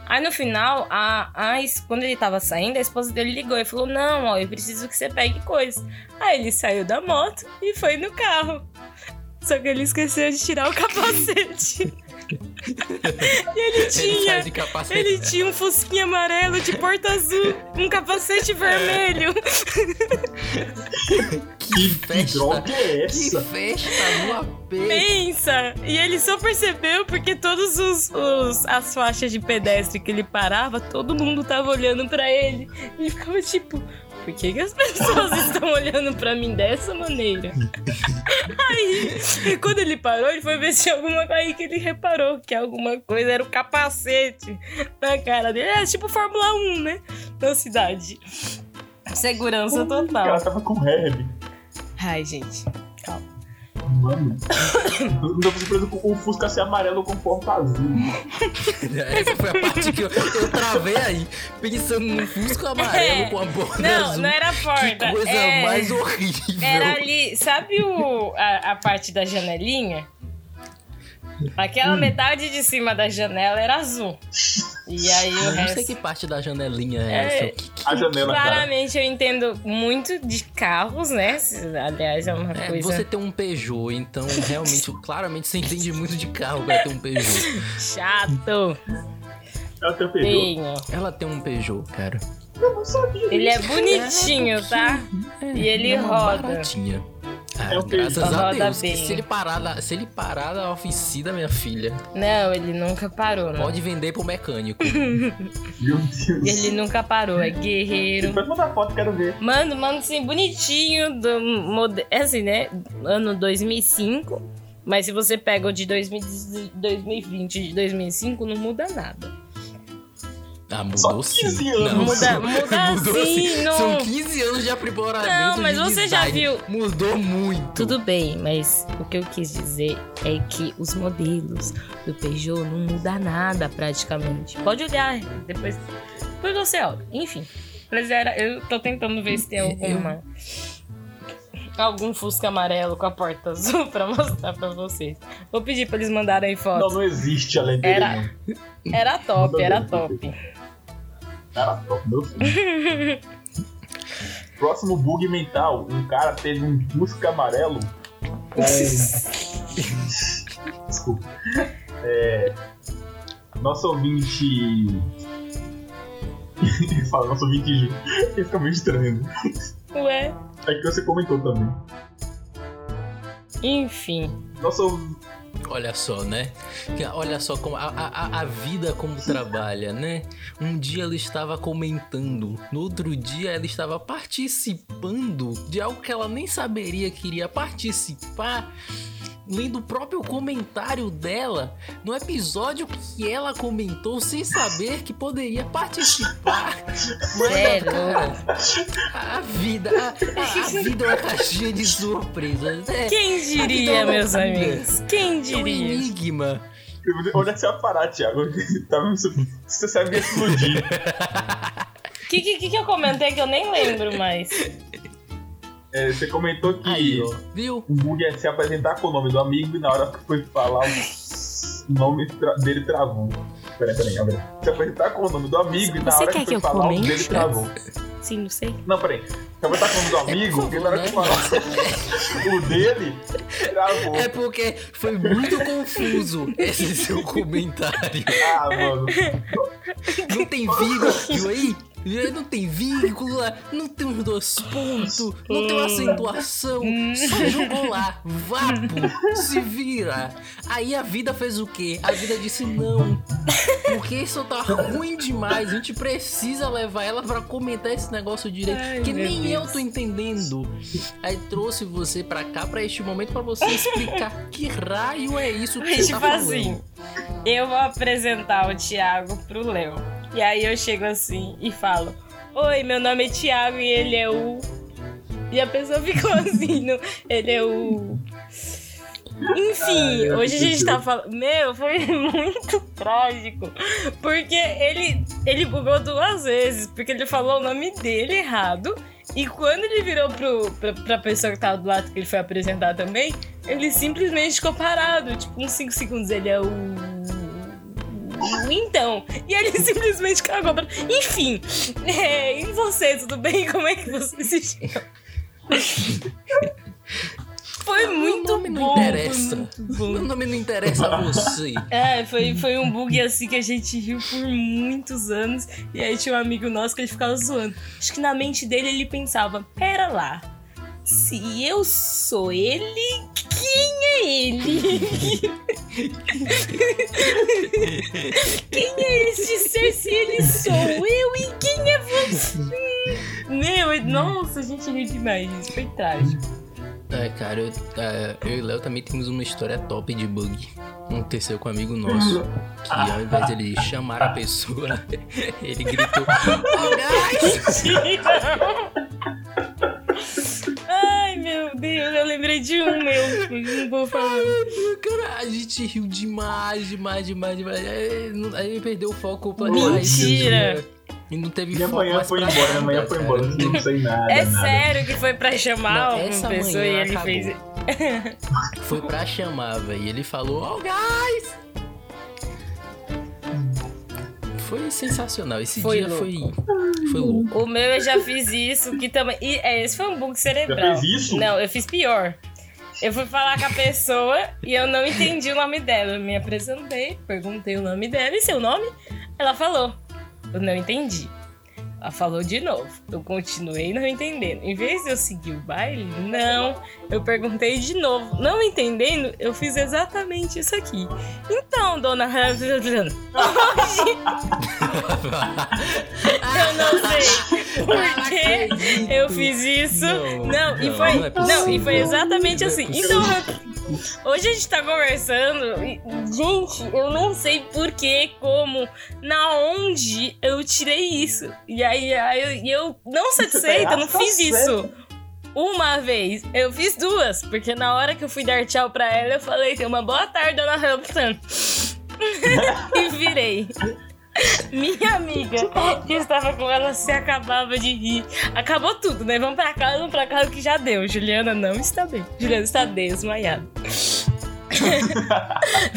S3: Aí no final, a, a, quando ele tava saindo, a esposa dele ligou e falou: Não, ó, eu preciso que você pegue coisa. Aí ele saiu da moto e foi no carro. Só que ele esqueceu de tirar o capacete. E ele
S1: Ele
S3: tinha.
S1: capacete.
S3: Ele tinha um fusquinha amarelo de porta azul, um capacete vermelho.
S1: Que
S2: Que
S1: festa!
S2: droga é
S1: Que
S2: essa?
S1: festa no AP!
S3: Pensa! E ele só percebeu porque todos os, os- as faixas de pedestre que ele parava, todo mundo tava olhando pra ele. Ele ficava tipo, por que, que as pessoas estão olhando pra mim dessa maneira? Aí, quando ele parou, ele foi ver se tinha alguma coisa aí que ele reparou que alguma coisa era o capacete na cara dele. É tipo Fórmula 1, né? Na cidade. Segurança
S2: O cara
S3: total.
S2: tava com herb.
S3: Ai, gente. Calma.
S2: Mano. Não deu surpresa com o Fusca ser amarelo com porta azul.
S1: Essa foi a parte que eu, eu travei aí, pensando no Fusco amarelo
S3: É.
S1: com a borda
S3: Não,
S1: azul.
S3: não era
S1: Que
S3: porta.
S1: coisa
S3: é...
S1: mais horrível.
S3: Era ali, sabe o, a, a parte da janelinha? Aquela metade de cima da janela era azul. E aí o
S1: Eu não sei
S3: resto.
S1: que parte da janelinha é,
S3: É,
S1: essa. Que- que-
S2: A janela, cara.
S3: Claramente eu entendo muito de carros, né? Aliás, é uma
S1: É,
S3: coisa
S1: você tem um Peugeot, então realmente, claramente você entende muito de carro pra ter um Peugeot.
S3: chato.
S2: Ela tem pegou.
S3: Tenho.
S1: Ela tem um Peugeot, cara.
S2: Eu não sabia.
S3: Ele é bonitinho, tá?
S1: É,
S3: E ele
S1: é uma
S3: roda.
S1: Baratinha. Ah,
S2: É um
S1: graças
S3: Peugeot.
S1: a Deus. se ele parar da, se ele parar da oficina, minha filha,
S3: Não, ele nunca parou, não.
S1: pode vender pro mecânico.
S2: Meu Deus.
S3: Ele nunca parou, é guerreiro.
S2: Depois manda foto, quero ver.
S3: Mano, mano, assim, bonitinho do modelo. É assim, né? Ano 2005. Mas se você pega o de 2000 de 2020 e de 2005, não muda nada.
S1: Ah,
S2: Só
S1: mudou
S2: 15
S1: sim.
S2: anos.
S1: Não,
S3: Muda- muda
S1: mudou
S3: sim, não-
S1: São 15 anos de aprimoramento
S3: Não, mas
S1: de
S3: você já viu-
S1: Mudou muito.
S3: Tudo bem, mas o que eu quis dizer é que os modelos do Peugeot não muda nada praticamente. Pode olhar, depois, depois você olha. Enfim, mas era, eu tô tentando ver se tem alguma. Algum Fusca amarelo com a porta azul pra mostrar pra vocês. Vou pedir pra eles mandarem
S2: Não,
S3: foto.
S2: não existe além dele.
S3: Era-
S2: não.
S3: Era top, era top.
S2: Cara, meu filho. Próximo bug mental. Um cara teve um Fusca amarelo com... Desculpa. É... Nosso ouvinte... Fala, nosso ouvinte Ju. Ele fica meio estranho. né?
S3: Ué,
S2: É que você comentou também.
S3: enfim.
S2: Nosso...
S1: Olha só, né? Olha só como a, a, a vida como trabalha, né? Um dia ela estava comentando, no outro dia ela estava participando de algo que ela nem saberia que iria participar, lendo o próprio comentário dela no episódio que ela comentou sem saber que poderia participar. Mas,
S3: Sério?
S1: cara, a vida, a, a- a vida é uma caixinha de surpresas. É,
S3: Quem diria, meus amigos? Quem
S1: é um
S3: diria?
S1: enigma.
S2: Onde é que você vai parar, Thiago? Tá Você sabe explodir.
S3: O que, que, que eu comentei que eu nem lembro mais?
S2: É, você comentou que...
S1: Aí, ó. Viu?
S2: O bug é se apresentar com o nome do amigo e na hora que foi falar o nome tra- dele travou. Peraí, peraí, peraí. Se apresentar com o nome do amigo e na hora que
S3: que
S2: foi
S3: eu
S2: falar o
S3: comente?
S2: dele travou.
S3: Sim, não sei.
S2: Não, peraí. Se apresentar com o nome do amigo
S1: por
S2: e na hora que
S1: favor,
S2: falar o dele, travou.
S1: É porque foi muito confuso esse seu comentário.
S2: Ah, mano.
S1: Tem vírgula, aí? Não tem vírgula, não tem os dois pontos, não tem uma acentuação. Só jogou lá, vapo, se vira. Aí a vida fez o quê? A vida disse não. Porque isso tá ruim demais. A gente precisa levar ela pra comentar esse negócio direito.
S3: Ai,
S1: que nem
S3: Deus.
S1: eu tô entendendo. Aí trouxe você pra cá, pra este momento, pra você explicar que raio é isso que
S3: Mas,
S1: você tá
S3: tipo
S1: falando.
S3: assim, eu vou apresentar o Thiago pro Léo. E aí eu chego assim e falo: Oi, meu nome é Thiago e ele é o. E a pessoa ficou assim, no... ele é o. Enfim,
S2: Ai,
S3: hoje a gente tá falando. Meu, foi muito trágico. Porque ele, ele bugou duas vezes. Porque ele falou o nome dele errado. E quando ele virou pro, pra, pra pessoa que tava do lado que ele foi apresentar também, ele simplesmente ficou parado. Tipo, uns 5 segundos ele é o. Então. E ele simplesmente cagou pra. Enfim. É, e você, tudo bem? Como é que você se chama? Foi muito
S1: Meu nome não
S3: bom.
S1: interessa.
S3: Foi muito bom.
S1: Meu nome não interessa a você.
S3: É, foi, foi um bug assim que a gente riu por muitos anos. E aí tinha um amigo nosso que ele ficava zoando. Acho que na mente dele ele pensava: pera lá, se eu sou ele, quem é ele? quem é esse ser se ele sou eu e quem é você? Meu, nossa, a gente riu demais. Isso foi trágico.
S1: É, cara, eu, é, eu e o Léo também temos uma história top de bug. Aconteceu com um amigo nosso. Que ao invés de ele chamar a pessoa, ele gritou: Oh, guys!
S3: Ai, meu Deus, eu lembrei de um meu. Não vou falar.
S1: Cara, a gente riu demais, demais, demais, demais. Aí, aí ele perdeu o foco completamente.
S3: Mentira!
S1: E não teve
S2: Minha
S1: foco
S2: manhã
S1: mais
S2: foi
S1: pra
S2: embora, minha
S1: nada,
S2: manhã foi
S1: cara.
S2: embora, não sei nada.
S3: É
S2: nada.
S3: sério que foi pra chamar
S1: Não,
S3: uma
S1: essa
S3: pessoa e ele
S1: acabou.
S3: fez.
S1: Foi pra chamar, velho. Ele falou, oh, guys! Foi sensacional. Esse
S3: Foi
S1: dia
S3: louco.
S1: foi. Foi louco.
S3: O meu eu já fiz isso, que também. E, é, esse foi um bug cerebral.
S2: Já fez isso?
S3: Não, eu fiz pior. Eu fui falar com a pessoa e eu não entendi o nome dela. Eu me apresentei, perguntei o nome dela e seu nome. Ela falou. Eu não entendi. Ela falou de novo. Eu continuei não entendendo. Em vez de eu seguir o baile, não. Eu perguntei de novo. Não entendendo, eu fiz exatamente isso aqui. Então, dona hoje eu não sei por que eu fiz isso.
S1: Não,
S3: Não, e
S1: não,
S3: foi.
S1: não é
S3: Não, e foi exatamente
S1: é
S3: assim.
S1: possível.
S3: Então, hoje a gente tá conversando. e, gente, eu não sei por que, como, na onde eu tirei isso. E aí, aí eu, e eu não satisfeita, eu não
S2: Tá
S3: fiz isso. Uma vez, eu fiz duas, porque na hora que eu fui dar tchau pra ela, eu falei, "Tenha uma boa tarde, dona Hampton. e virei. Minha amiga, que estava com ela, se acabava de rir. Acabou tudo, né? Vamos pra casa, vamos pra casa que já deu. Juliana não está bem. Juliana está desmaiada.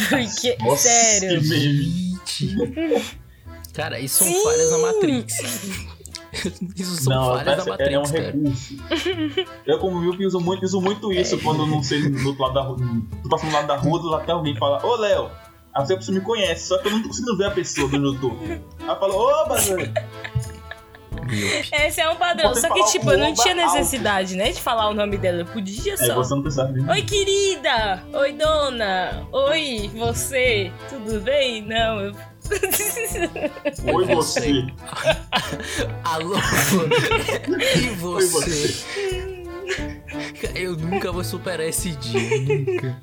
S3: Porque,
S2: Nossa,
S3: sério.
S2: que.
S1: Cara, isso são
S3: Sim.
S1: falhas da Matrix. Isso são
S2: Não,
S1: falhas da
S2: parece- é um
S1: Matrix, cara.
S2: recurso. Eu, como míope, uso muito, uso muito isso quando eu não sei do outro lado da rua. Tô passando do lado da rua, do lado tem alguém fala, ô Léo, a você me conhece, só que eu não tô conseguindo ver a pessoa do YouTube. Ela fala, ô Bazan.
S3: Esse é um padrão. Só que, tipo, eu não tinha
S2: alto.
S3: necessidade, né, de falar o nome dela. Eu podia
S2: é,
S3: só.
S2: você não precisa ver.
S3: Oi, querida! Oi, dona! Oi, você! Tudo bem? Não, eu.
S2: Oi você.
S1: Alô? e você? Eu nunca vou superar esse dia, nunca.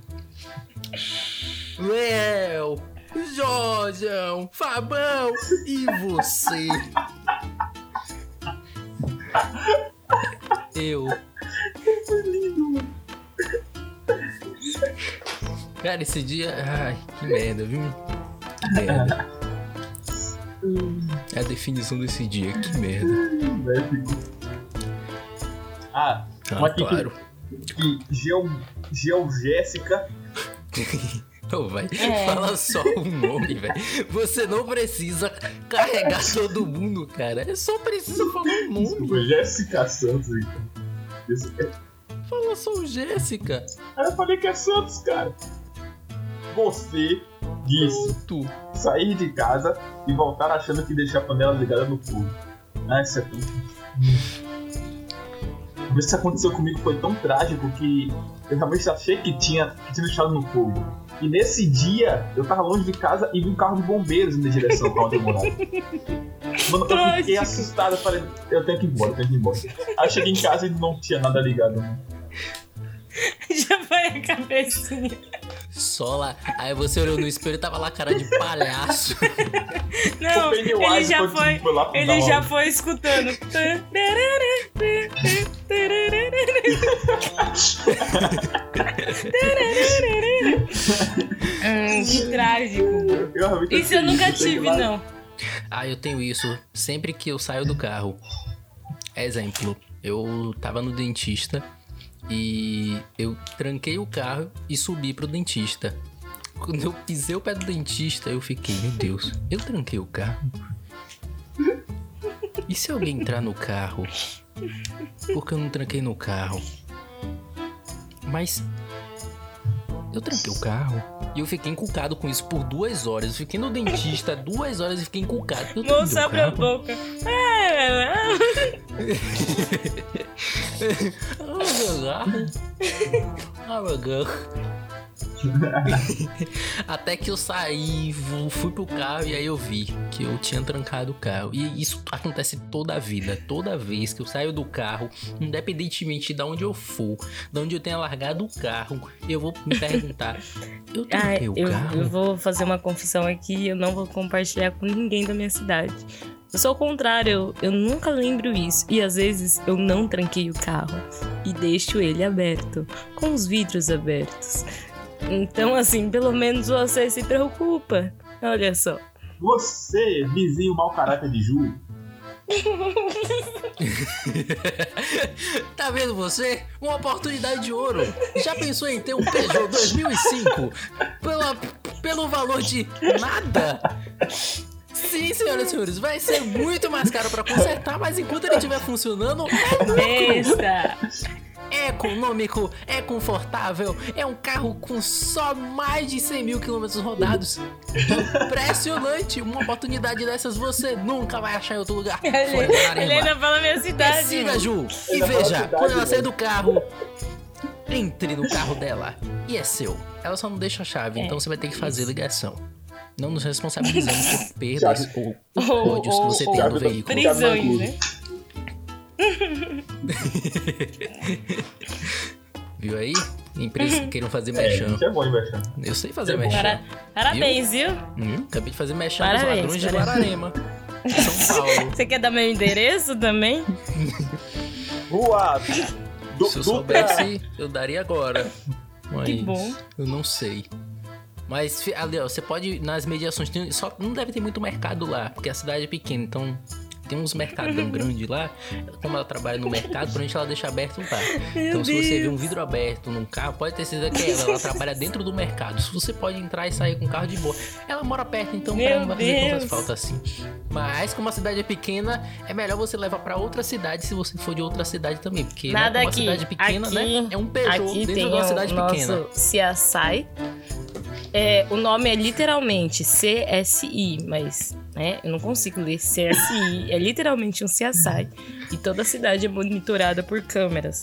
S1: Léo, Jorjão, Fabão e você? Eu. Cara, esse dia. Ai, que merda, viu? Que merda. É a definição desse dia, que merda.
S2: Ah,
S1: Ah,
S2: que-
S1: claro.
S2: que Geo, Geogéssica.
S1: Não, vai.
S3: É.
S1: Fala só o nome, velho. Você não precisa carregar todo mundo, cara. É só precisa falar o nome.
S2: Desculpa, Jéssica Santos. então.
S1: Fala só o Jéssica.
S2: Aí eu falei que é Santos, cara. Você disse
S1: Tu.
S2: sair de casa e voltar achando que deixar a panela ligada no fogo. Ah, isso é. Mas isso aconteceu comigo foi tão trágico que eu realmente achei que tinha, que tinha deixado no fogo. E nesse dia, eu tava longe de casa e vi um carro de bombeiros indo em direção pra onde eu morava. Mano, eu fiquei assustado, eu falei, eu tenho que ir embora, eu tenho que ir embora. Aí eu cheguei em casa e não tinha nada ligado. né?
S3: Já foi a cabecinha.
S1: Só lá. Aí você olhou no espelho e tava lá cara de palhaço.
S3: Não,
S2: O Pennywise
S3: ele já foi. Ele já foi escutando. Hum, que trágico. Isso eu nunca tive,
S2: lá.
S3: não.
S1: Ah, eu tenho isso sempre que eu saio do carro. Exemplo, eu tava no dentista e eu tranquei o carro e subi pro dentista. Quando eu pisei o pé do dentista, eu fiquei, meu Deus, eu tranquei o carro? E se alguém entrar no carro? Porque eu não tranquei no carro? Mas eu tranquei o carro e eu fiquei encucado com isso por duas horas. Eu fiquei no dentista duas horas e fiquei encucado.
S3: Moça, abre a
S1: carro. Ah, meu Deus. Até que eu saí, fu- fui pro carro e aí eu vi que eu tinha trancado o carro. E isso acontece toda a vida, toda vez que eu saio do carro, independentemente de onde eu for, de onde eu tenha largado o carro, eu vou me perguntar: eu
S3: Ai,
S1: tranquei o
S3: eu,
S1: carro?
S3: eu vou fazer uma confissão aqui, eu não vou compartilhar com ninguém da minha cidade. Eu sou o contrário, eu, eu nunca lembro isso. E às vezes eu não tranquei o carro e deixo ele aberto, com os vidros abertos. Então, assim, pelo menos você se preocupa. Olha só.
S2: Você, vizinho mau caráter de Ju,
S1: tá vendo você? Uma oportunidade de ouro. Já pensou em ter um Peugeot 2005 pela, pelo valor de nada? Sim, senhoras e senhores, vai ser muito mais caro para consertar, mas enquanto ele estiver funcionando, é
S3: Besta!
S1: é econômico, é confortável, é um carro com só mais de 100 mil quilômetros rodados. Impressionante! Uma oportunidade dessas você nunca vai achar em outro lugar.
S3: Ele
S1: Ararema.
S3: ainda fala minha cidade.
S1: Siga. Ju, e veja, quando ela sair do carro, entre no carro dela e é seu. Ela só não deixa a chave,
S3: É,
S1: então você vai ter que fazer ligação. Não nos responsabilizamos por perdas ou ódios que você tem no veículo.
S3: Prisões, né?
S1: Viu aí? Empresas que queiram fazer
S2: É,
S1: mexão.
S2: isso é bom, Bachão?
S1: Eu sei fazer
S2: É
S1: mexão.
S3: Para- Parabéns, viu?
S1: Hum, acabei de fazer mexão nos
S3: Parabéns,
S1: ladrões de. Guararema. São Paulo.
S3: Você quer dar meu endereço também?
S2: Rua do,
S1: Se eu soubesse, eu daria agora. Mas
S3: Que bom.
S1: Eu não sei. Mas ali, ó, você pode nas mediações. Tem, só não deve ter muito mercado lá, porque a cidade é pequena, então. Tem uns mercadão grande lá. Como ela trabalha no mercado, provavelmente ela deixa aberto lá. Então, se você vê um vidro aberto num carro, pode ter certeza que é ela. Ela trabalha dentro do mercado. Se você pode entrar e sair com o carro de boa. Ela mora perto, então pra
S3: Meu
S1: ela não vai fazer tanta
S3: Deus.
S1: falta assim. Mas, como a cidade é pequena, é melhor você levar pra outra cidade se você for de outra cidade também. Porque né,
S3: Nada
S1: como a
S3: aqui.
S1: cidade pequena,
S3: aqui,
S1: né? É um Peugeot dentro de uma cidade
S3: nosso
S1: pequena.
S3: CSI. É, o nome é literalmente CSI, mas né, eu não consigo ler CSI. É literalmente um CSI. E toda a cidade é monitorada por câmeras.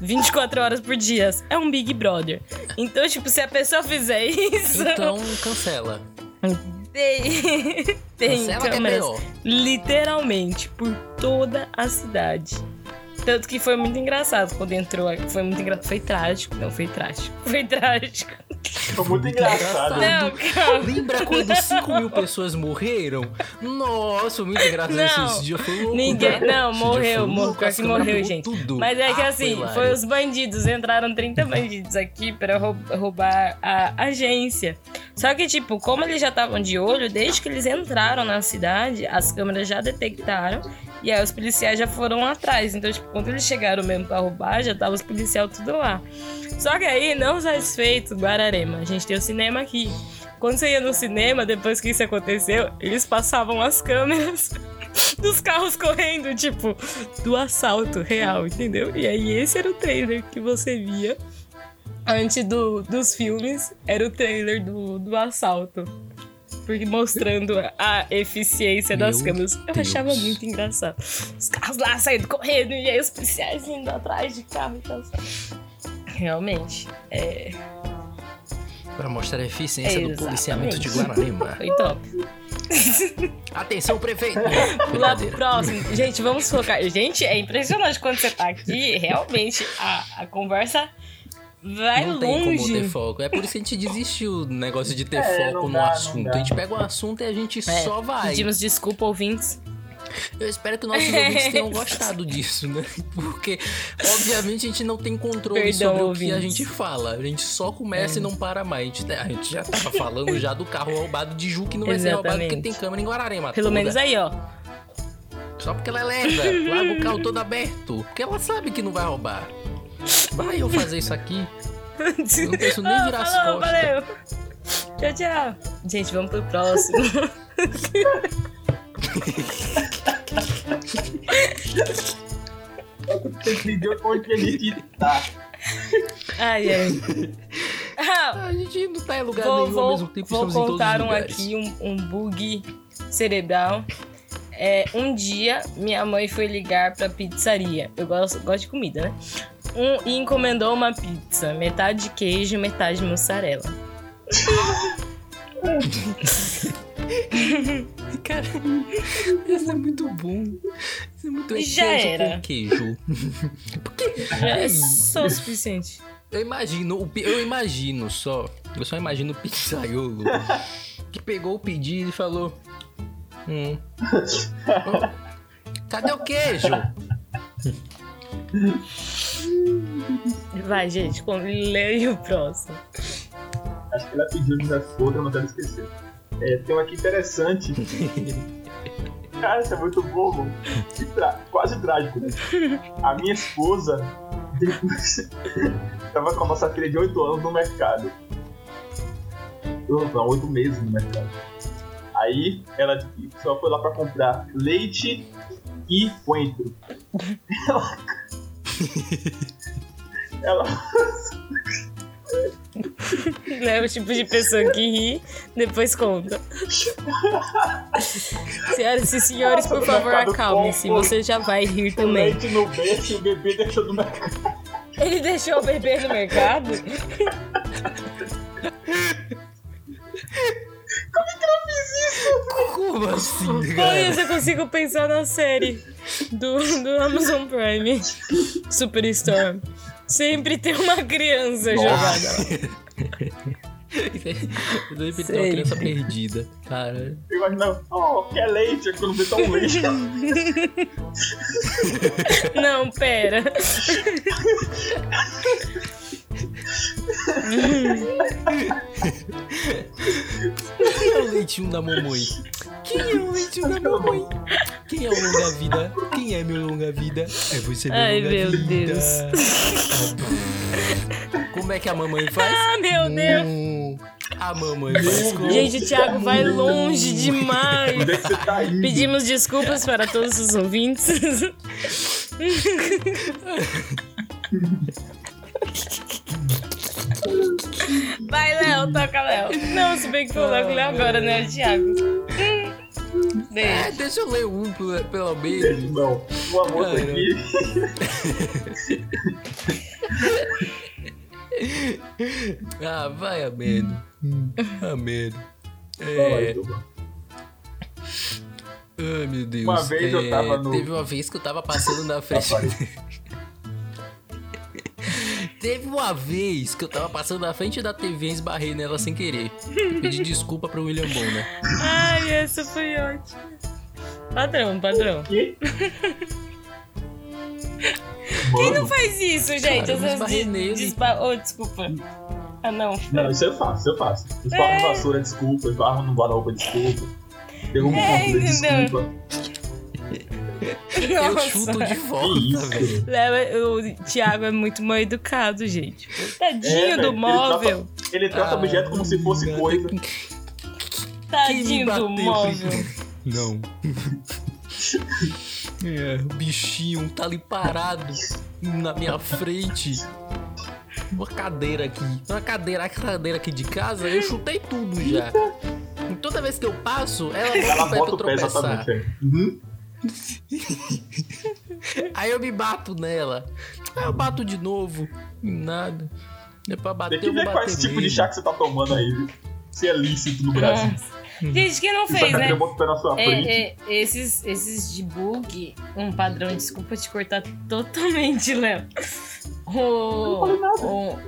S3: 24 horas por dia. É um Big Brother. Então, tipo, se a pessoa fizer isso.
S1: Então, cancela.
S3: Tem, tem
S1: Cancela é
S3: câmeras literalmente por toda a cidade. Tanto que foi muito engraçado quando entrou. Foi muito engraçado. Foi trágico. Não, foi trágico. Foi trágico.
S2: Foi muito engraçado.
S3: Não.
S1: Lembra quando 5 mil pessoas morreram? Nossa, foi muito engraçado
S3: Não,
S1: esse dia. Foi louco.
S3: Ninguém.
S1: né?
S3: Não, morreu,
S1: foi
S3: morreu.
S1: câmeras
S3: morreu, gente.
S1: tudo.
S3: Mas é que
S1: Ah,
S3: assim,
S1: hilário.
S3: foi os bandidos. Entraram 30 bandidos aqui pra rou- roubar a agência. Só que, tipo, como eles já estavam de olho, desde que eles entraram na cidade, as câmeras já detectaram. E aí os policiais já foram atrás. Então, tipo, quando eles chegaram mesmo pra roubar, já tava os policiais tudo lá. Só que aí, não satisfeito, Guararema. A gente tem o cinema aqui. Quando você ia no cinema, depois que isso aconteceu, eles passavam as câmeras dos carros correndo, tipo, do assalto real, entendeu? E aí esse era o trailer que você via antes do, dos filmes, era o trailer do, do assalto. Porque mostrando a eficiência das
S1: Meu
S3: câmeras. Eu
S1: Deus.
S3: achava muito engraçado. Os carros lá saindo correndo e aí os policiais indo atrás de carro e tal. Realmente, é,
S1: Pra mostrar a eficiência do policiamento de Guararema.
S3: foi top.
S1: Atenção, prefeito! Brincadeira.
S3: próximo. Gente, vamos focar. Gente, é impressionante quando você tá aqui. Realmente, a, a conversa vai
S1: Não tem como
S3: longe.
S1: ter foco. É por isso que a gente desistiu do negócio de ter
S2: É,
S1: foco no
S2: dá, não
S1: assunto. A gente pega um assunto e a gente
S3: É,
S1: só vai.
S3: Pedimos desculpa, ouvintes.
S1: Eu espero que nossos ouvintes tenham gostado disso, né? Porque, obviamente, a gente não tem controle
S3: Perdão,
S1: sobre o que a gente fala. A gente só começa
S3: É.
S1: e não para mais. A gente, a gente já tava falando já do carro roubado de Ju, que não vai ser roubado porque
S3: Exatamente.
S1: tem câmera em Guararema.
S3: Pelo
S1: toda.
S3: menos aí, ó.
S1: Só porque ela é lerda, larga o carro todo aberto. Porque ela sabe que não vai roubar. Vai eu fazer isso aqui. Eu não penso nem virar as
S3: falou,
S1: costas.
S3: valeu. Tchau, tchau. Gente, vamos pro próximo.
S2: Você entendeu onde a gente tá.
S3: Ai, ai. Ah,
S1: A gente não tá em lugar
S3: vou,
S1: nenhum ao
S3: vou,
S1: mesmo tempo,
S3: vou contar um aqui, um, um bug cerebral. É, um dia, minha mãe foi ligar pra pizzaria. Eu gosto, gosto de comida, né? Um, e encomendou uma pizza. Metade de queijo, metade de mussarela.
S1: Cara, isso é muito bom. Isso é muito
S3: Já
S1: queijo
S3: era.
S1: com queijo.
S3: Já é só o suficiente.
S1: Eu imagino, eu imagino só, eu só imagino o pizzaiolo que pegou o pedido e falou: Hum. oh, cadê o queijo?
S3: Vai, gente, com- leia o próximo.
S2: Acho que ela pediu já outra, mas ela esqueceu. É, tem um aqui interessante. Cara, isso é muito bobo. Quase trágico. Né? A minha esposa tava com a nossa filha de 8 anos no mercado. Não, 8 meses no mercado. Aí ela só foi lá pra comprar leite e coentro. Ela. ela.
S3: é o tipo de pessoa que ri, depois conta. Senhoras e senhores, por favor, acalme-se. Você já vai rir também.
S2: Leite no berço o bebê deixou no mercado.
S3: Ele deixou o bebê no mercado?
S2: Como é que ela fez isso?
S1: Como assim, cara?
S3: Olha, eu consigo pensar na série do, do Amazon Prime Superstore. Sempre tem uma criança jogada.
S1: Sempre tem uma criança perdida, cara.
S2: Eu imagino, oh, quer leite? Quando vê tão leite.
S3: Não, pera.
S1: Quem é o leitinho da mamãe? Quem é o leitinho da mamãe? Quem é o longa-vida? Quem é meu longa-vida? É você, meu
S3: Ai, meu
S1: longa-vida.
S3: Deus.
S1: Como é que a mamãe faz?
S3: Ah, meu Deus.
S1: Hum, a mamãe faz como?
S3: Gente, o Thiago vai longe demais.
S2: Onde é que você tá indo?
S3: Pedimos desculpas para todos os ouvintes. Vai, Léo, toca, Léo. Não, se bem que foi o Léo que leu agora, né, Thiago?
S1: É,
S3: Deixa.
S1: deixa eu ler um, pelo- pelo menos.
S2: Não, o amor
S1: Cara.
S2: aqui.
S1: Ah, vai a medo. A medo.
S2: Vai,
S1: É. Ai, meu Deus.
S2: Uma vez eu
S1: É,
S2: tava no-
S1: Teve uma vez que eu tava passando na frente. Teve uma vez que eu tava passando na frente da TV e esbarrei nela sem querer. Pedi desculpa pro William Bonner.
S3: Ai, essa foi ótima. Padrão, padrão.
S2: Que?
S3: Quem não faz isso, gente?
S1: Cara, eu
S3: Essas
S1: esbarrei
S3: de-
S1: nele.
S3: despa- Oh, desculpa. Ah, não.
S2: Não, isso eu faço, isso eu faço. Esbarro
S3: É.
S2: no vassoura, desculpa. Esbarro no guarda-roupa, desculpa. Derrubo um
S3: É, entendeu?
S2: desculpa.
S1: Eu chuto de volta, velho.
S3: o Thiago é muito mal educado, gente. Tadinho
S2: É,
S3: do
S2: ele
S3: móvel.
S2: Ele trata
S1: Ah,
S2: objeto como se fosse
S1: nada.
S2: coisa.
S3: Tadinho do
S1: bateu
S3: móvel.
S1: primeiro? Não. É, o bichinho tá ali parado na minha frente. Uma cadeira aqui. Uma cadeira, a cadeira aqui de casa, eu chutei tudo já. E toda vez que eu passo, ela bota
S2: Ela
S1: o pé
S2: bota
S1: pra
S2: o pé
S1: tropeçar.
S2: exatamente. é. Uhum.
S1: Aí eu me bato nela. Aí eu bato de novo. Nada. É pra bater,
S2: Tem que ver qual
S1: bater
S2: esse tipo de chá que você tá tomando aí, viu? Se é lícito no Brasil.
S3: Nossa. Gente, quem não
S2: Se
S3: fez, né? É, é, esses, esses de bug, um padrão, desculpa te cortar totalmente, Léo. O, o,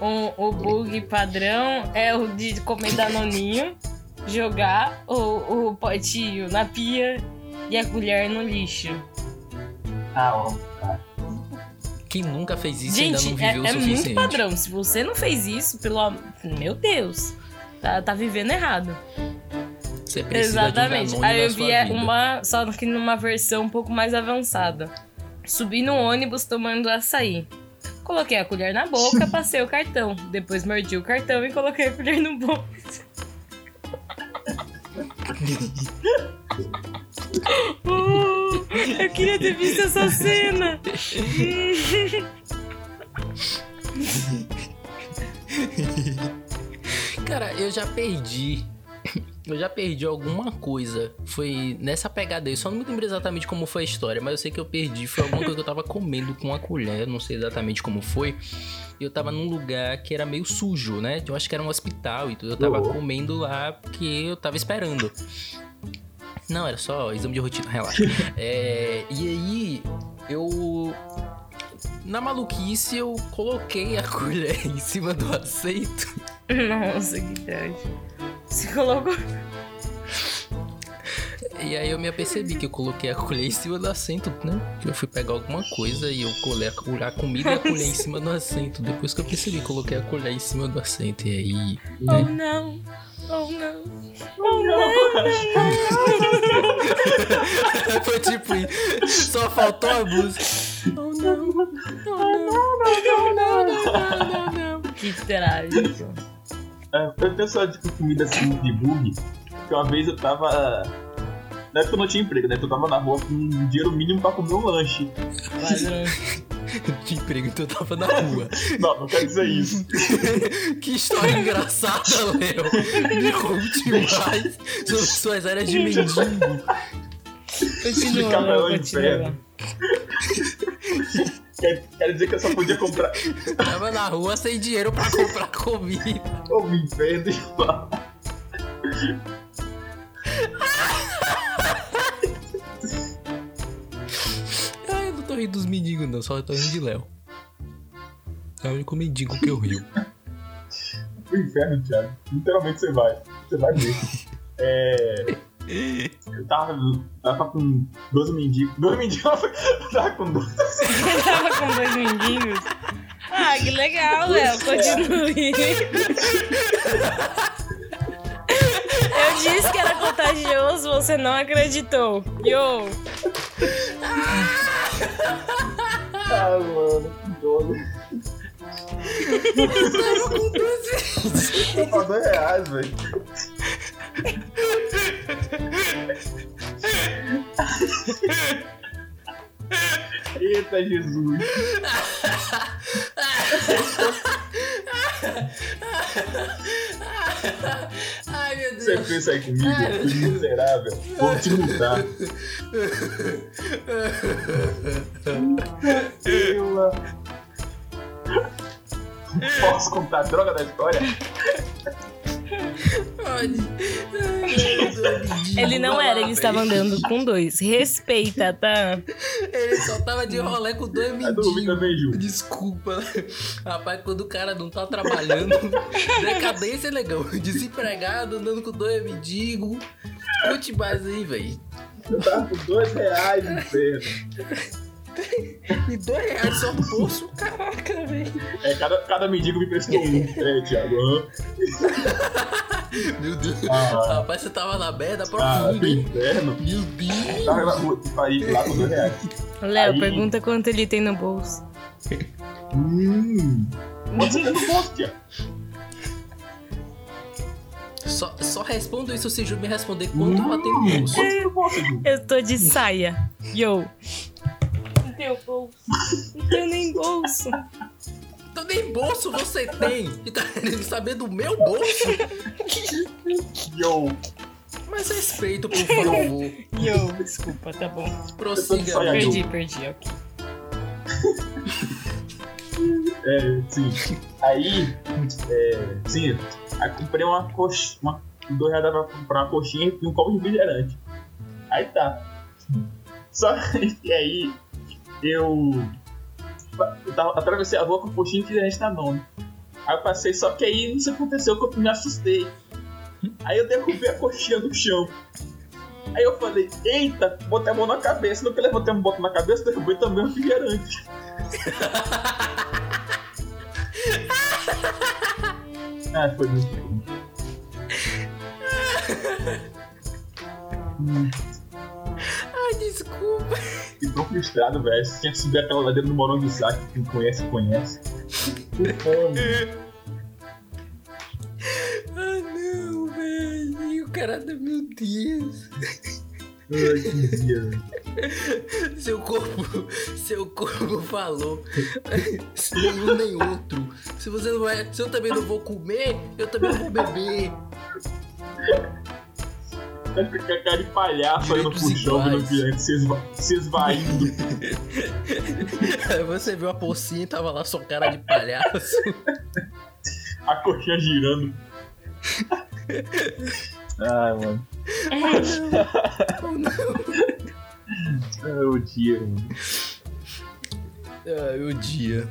S3: o, o bug padrão é o de comer danoninho, jogar o, o potinho na pia e a colher no lixo.
S2: Ah, ó.
S1: Quem nunca fez isso ainda
S3: Gente,
S1: não
S3: é,
S1: viveu o
S3: é muito
S1: suficiente.
S3: padrão. Se você não fez isso, pelo meu Deus, tá, tá vivendo errado.
S1: Você precisa
S3: Exatamente.
S1: de um
S3: Aí eu vi é, uma, só que numa versão um pouco mais avançada. Subi no ônibus tomando açaí. Coloquei a colher na boca, passei o cartão. Depois mordi o cartão e coloquei a colher no bolso. Uh, eu queria ter visto essa cena.
S1: Cara, eu já perdi. Eu já perdi alguma coisa. Foi nessa pegada aí. Só não me lembro exatamente como foi a história, mas eu sei que eu perdi. Foi alguma coisa que eu tava comendo com a colher. Eu não sei exatamente como foi. E eu tava num lugar que era meio sujo, né? Eu acho que era um hospital e tudo. Eu tava
S2: Oh.
S1: comendo lá porque eu tava esperando. Não, era só exame de rotina, relaxa. É, e aí, eu. Na maluquice, eu coloquei a colher em cima do aceito.
S3: Nossa, que tarde. Você colocou.
S1: E aí eu me apercebi que eu coloquei a colher em cima do assento, né? Que eu fui pegar alguma coisa e eu colei a, comida e a colher em cima do assento. Depois que eu percebi, coloquei a colher em cima do assento. E aí.
S3: Oh
S1: Né?
S3: não. Oh não.
S1: Foi tipo isso. Só faltou a música. Oh não. Oh não. Não, não, não, não, não.
S3: Que trágico.
S2: É, eu tenho só tipo, comida assim de bug. Que uma vez eu tava. Na época eu não tinha emprego, né? Eu tava na rua com um dinheiro mínimo pra comer um lanche.
S1: De emprego, então eu tava na rua.
S2: Não, não quero dizer isso.
S1: que história engraçada, Léo. Me conte mais sobre suas áreas de mendigo.
S3: Continua,
S2: em
S3: continua.
S2: Quer, quer dizer que eu só podia comprar.
S1: Tava na rua sem dinheiro pra comprar comida.
S2: Ô, me inferno
S1: rindo dos mendigos, não, só tô rindo de Léo. É o único mendigo que eu rio.
S2: Pro inferno, Thiago. Literalmente você vai. Você vai ver. É. Eu tava, tava com 12 mendigos. 12 mendigos? Eu tava com 12.
S3: Você tava com dois mendigos? Ah, que legal, Léo. Continue. Eu disse que era contagioso, você não acreditou. Yo!
S2: Ah, mano, que dono. Tava dois reais, velho. Eita Jesus! Você pensa aí comigo, que miserável. Vou te mudar. Eu, Posso contar a droga da história?
S3: Ele não era, ele estava
S1: velho.
S3: andando com dois. Respeita, tá?
S1: Ele só tava de rolê com dois
S2: dormir
S1: mendigos. Desculpa. Rapaz, quando o cara não tá trabalhando, decadência é legal. Desempregado, andando com dois mendigos. Conte mais aí, velho.
S2: Eu tava com dois reais inferno.
S1: E dois reais só no bolso, caraca, velho.
S2: É, cada, cada mendigo me prestou um. É, Thiago.
S1: Meu Deus.
S2: Ah.
S1: Rapaz, você tava na merda
S2: Ah,
S1: profunda, hein?
S2: inferno.
S1: Meu Deus.
S2: Tava na rua, aí lá com dois reais.
S3: Léo,
S2: Aí-
S3: pergunta quanto ele tem no bolso.
S2: Hum. Quanto você tem no bolso, Thiago?
S1: Só, só respondo isso se Ju me responder quanto ela tem no bolso.
S2: No bolso?
S3: Eu tô de saia. Yo. Não tenho bolso. Não tenho nem bolso.
S1: Então nem bolso você tem. E tá querendo saber do meu bolso?
S2: Yo.
S1: Mas respeito, por favor.
S3: Yo, desculpa, tá bom.
S1: Prossiga.
S3: Perdi, perdi, ok.
S2: É, sim. Aí, é, sim, aí comprei uma coxa, uma, dois reais pra comprar uma coxinha e um copo de refrigerante. Aí tá. Só que aí, eu, eu tava, atravessei a rua com a coxinha e refrigerante na mão. né? Aí eu passei, só que aí não sei o que aconteceu, que eu me assustei. Aí eu derrubei a coxinha no chão. Aí eu falei, eita, botei a mão na cabeça. No que eu levantei a mão na cabeça, derrubei também o refrigerante. Ah, foi muito. Hum,
S1: desculpa.
S2: Fiquei tão frustrado, velho. Você tinha que subir aquela ladeira no Morão de Saque, quem conhece, conhece.
S1: Ah, não, velho. E o cara, meu Deus.
S2: Ai, que dia.
S1: Seu corpo, seu corpo falou. Se nenhum nem outro. Se você não vai, se eu também não vou comer, eu também não vou beber.
S2: Tá com a cara de palhaço olhando pro
S1: Direitos
S2: chão, vendo o
S1: iguais.
S2: cliente se, esva se esvaindo.
S1: Aí você viu a pocinha e tava lá sua cara de palhaço.
S2: a coxinha girando. Ai, mano.
S1: Oh, não.
S2: Ai, o dia, mano.
S1: Ah, o dia.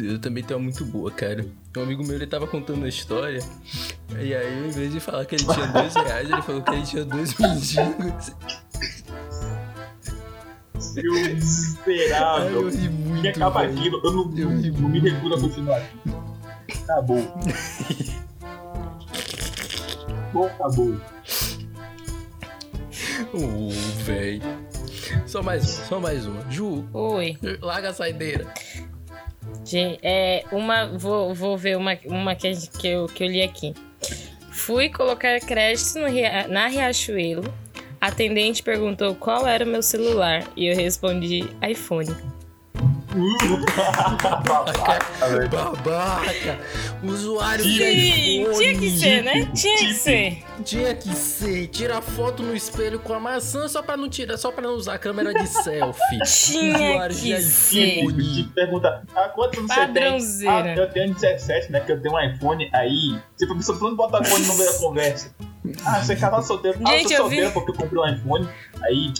S1: Eu também tenho uma muito boa, cara. Um amigo meu, ele tava contando uma história. E aí, em vez de falar que ele tinha dois reais, ele falou que ele tinha dois mendigos.
S2: Eu
S1: Ai, eu ri muito.
S2: Acaba
S1: velho.
S2: aqui, eu não,
S1: Eu ri
S2: não me recuso a continuar. Acabou. Bom, acabou.
S1: Ô, véi. Só mais uma, só mais uma. Ju,
S3: Oi.
S1: larga a saideira.
S3: Gente, é uma. Vou, vou ver uma, uma que, que, eu, que eu li aqui. Fui colocar crédito no na Riachuelo. A atendente perguntou qual era o meu celular e eu respondi iPhone.
S2: Babaca.
S1: Babaca! Usuário
S2: Sim,
S1: de iPhone.
S3: Tinha que ser, né? Tinha que ser.
S1: Tinha que ser. Tira foto no espelho com a maçã só pra não tirar, só pra não usar a câmera de selfie.
S3: Tinha
S1: Usuário de
S3: que ser.
S1: iPhone.
S2: Te pergunta, ah, quantos anos você tem? Ah, eu tenho 17, né? Que eu tenho um iPhone. Aí, você professor falando bota iPhone no meio da conversa. Ah, você casado solteiro. Ah, eu
S3: Gente,
S2: sou
S3: eu vi-
S2: solteiro porque eu comprei um iPhone. Aí,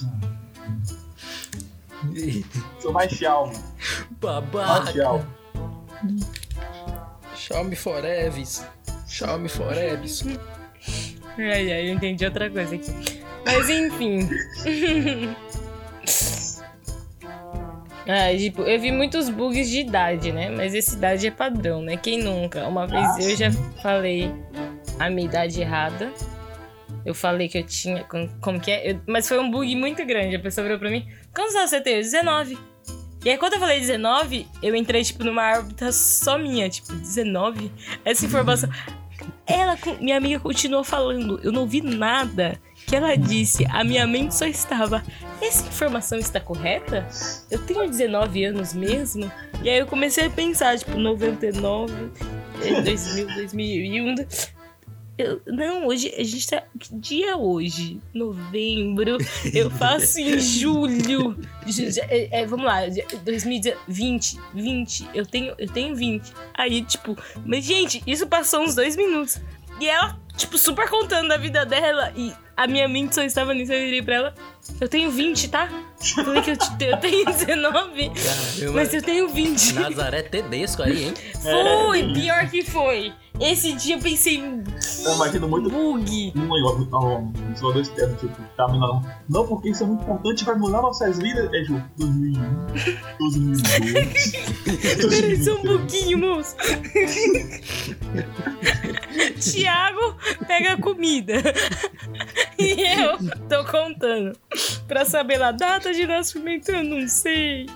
S2: sou mais. Mais
S1: Babaca. Xiaomi Forever. Xiaomi Forever.
S3: Ai, ai, eu entendi outra coisa aqui. Mas enfim. Ah, tipo, eu vi muitos bugs de idade, né? Mas essa idade é padrão, né? Quem nunca? Uma vez eu já falei a minha idade errada. Eu falei que eu tinha. Como, como que é? Eu- mas foi um bug muito grande. A pessoa virou pra mim: Quantos anos você tem? Eu, 19. E aí, quando eu falei 19, eu entrei, tipo, numa órbita só minha. Tipo, 19? Essa informação. Ela, minha amiga, continuou falando. Eu não vi nada que ela disse. A minha mente só estava. Essa informação está correta? Eu tenho 19 anos mesmo? E aí eu comecei a pensar, tipo, 99, eh, 2000, 2001. Eu, não, hoje a gente tá. Que dia é hoje? Novembro. Eu faço em julho. É, é, vamos lá, já- 2020. 20. Eu tenho, eu tenho 20. Aí, tipo, mas gente, isso passou uns dois minutos. E ela, tipo, super contando da vida dela. E a minha mente só estava nisso. Eu virei pra ela: Eu tenho 20, tá? Eu falei que eu, te- eu tenho 19,
S1: Caramba.
S3: mas eu tenho 20.
S1: Nazaré Tedesco aí, hein?
S3: Foi, pior que foi. Esse dia eu pensei,
S2: Eu imagino muito
S3: bug.
S2: um igual, um, zoador externo, tipo, tá me não. Não, porque isso é muito importante, vai mudar nossas vidas. É, Ju, 2001, 2002.
S3: Peraí, só um pouquinho, moço. Tiago pega a comida. E eu tô contando. Pra saber lá, data de nascimento, eu não sei.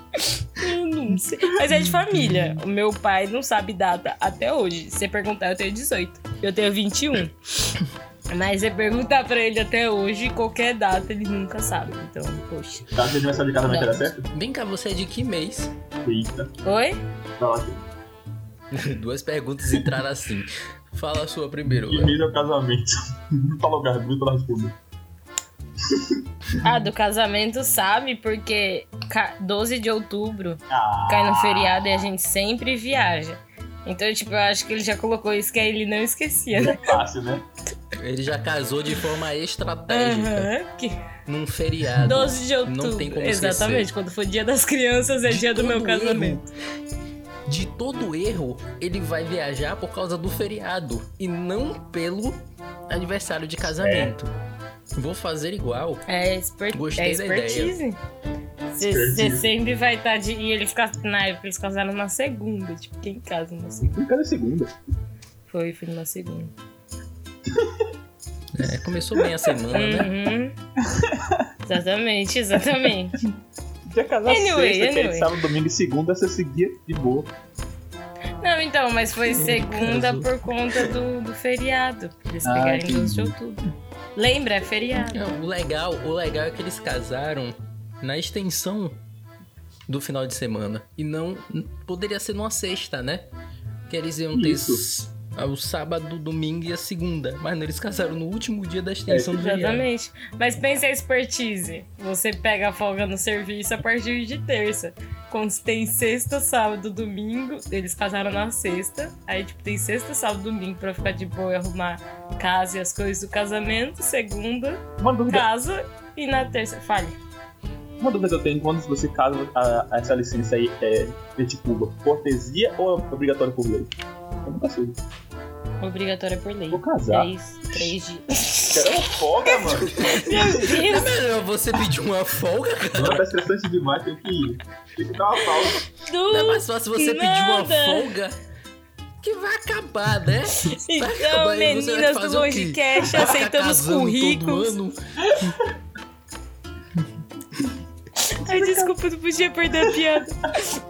S3: Eu não sei. Mas é de família. O meu pai não sabe data até hoje. Se você perguntar, eu tenho 18. Eu tenho 21. Mas se perguntar pra ele até hoje, qualquer data, ele nunca sabe. Então, poxa.
S2: Tá, seu aniversário de casamento era certo?
S1: Vem cá, você é de que mês?
S2: Eita,
S3: Oi?
S2: tá.
S1: Duas perguntas entraram assim. Fala a sua primeiro.
S2: Mês é o casamento? Fala o Bruto ela responde.
S3: Ah, do casamento sabe, porque ca- 12 de outubro
S2: Ah,
S3: cai no feriado e a gente sempre viaja. Então, tipo, eu acho que ele já colocou isso que aí ele não esquecia, né?
S2: fácil, né?
S1: Ele já casou de forma estratégica
S3: que-
S1: num feriado.
S3: 12 de outubro.
S1: Não tem como
S3: Exatamente,
S1: esquecer.
S3: quando for dia das crianças, é
S1: De
S3: dia do meu
S1: erro-
S3: casamento.
S1: De todo erro, ele vai viajar por causa do feriado e não pelo aniversário de casamento. Vou fazer igual.
S3: É, expert...
S1: Gostei
S3: é
S1: da ideia.
S3: expertise. Você sempre vai estar de. E eles cas- na época eles casaram na segunda. Tipo, quem casa na segunda?
S2: Cada segunda.
S3: Foi, foi numa segunda.
S1: É, começou bem a semana, né?
S3: Uhum. exatamente, exatamente.
S2: Podia casar
S3: Anyway,
S2: sexta, que
S3: anyway.
S2: sábado, domingo e segunda você seguia de boa.
S3: Não, então, mas foi segunda por conta do, do feriado. Eles
S2: Ah,
S3: pegaram em
S2: entendi.
S3: 12 de outubro. Lembra? É feriado.
S1: Não, o legal, o legal é que eles casaram na extensão do final de semana e não poderia ser numa sexta, né? Que eles iam ter
S2: Isso.
S1: S- o sábado, domingo e a segunda, mas não, eles casaram no último dia da extensão do feriado.
S3: Exatamente. Mas pensa a expertise. Você pega a folga no serviço a partir de terça. Quando tem sexta, sábado, domingo, eles casaram na sexta. Aí, tipo, tem sexta, sábado, domingo pra ficar de boa e arrumar casa e as coisas do casamento. Segunda, casa. E na terça, fale.
S2: Uma dúvida que eu tenho, quando você casa a, a essa licença aí, é, é tipo cortesia ou é obrigatório por lei? Eu nunca sei.
S3: Obrigatória por lei.
S2: Vou casar.
S3: Três, três dias.
S2: Quero uma folga, mano.
S3: Meu
S1: É
S3: Deus!
S1: melhor você pedir uma folga, cara.
S2: Não, tá estressante demais, tem que, tem que dar uma pausa.
S1: Não é mais fácil você pedir uma folga que vai acabar, né? Vai
S3: Então,
S1: acabar
S3: meninas do
S1: ficar
S3: aceitamos currículos. Ai, desculpa, não podia perder a piada.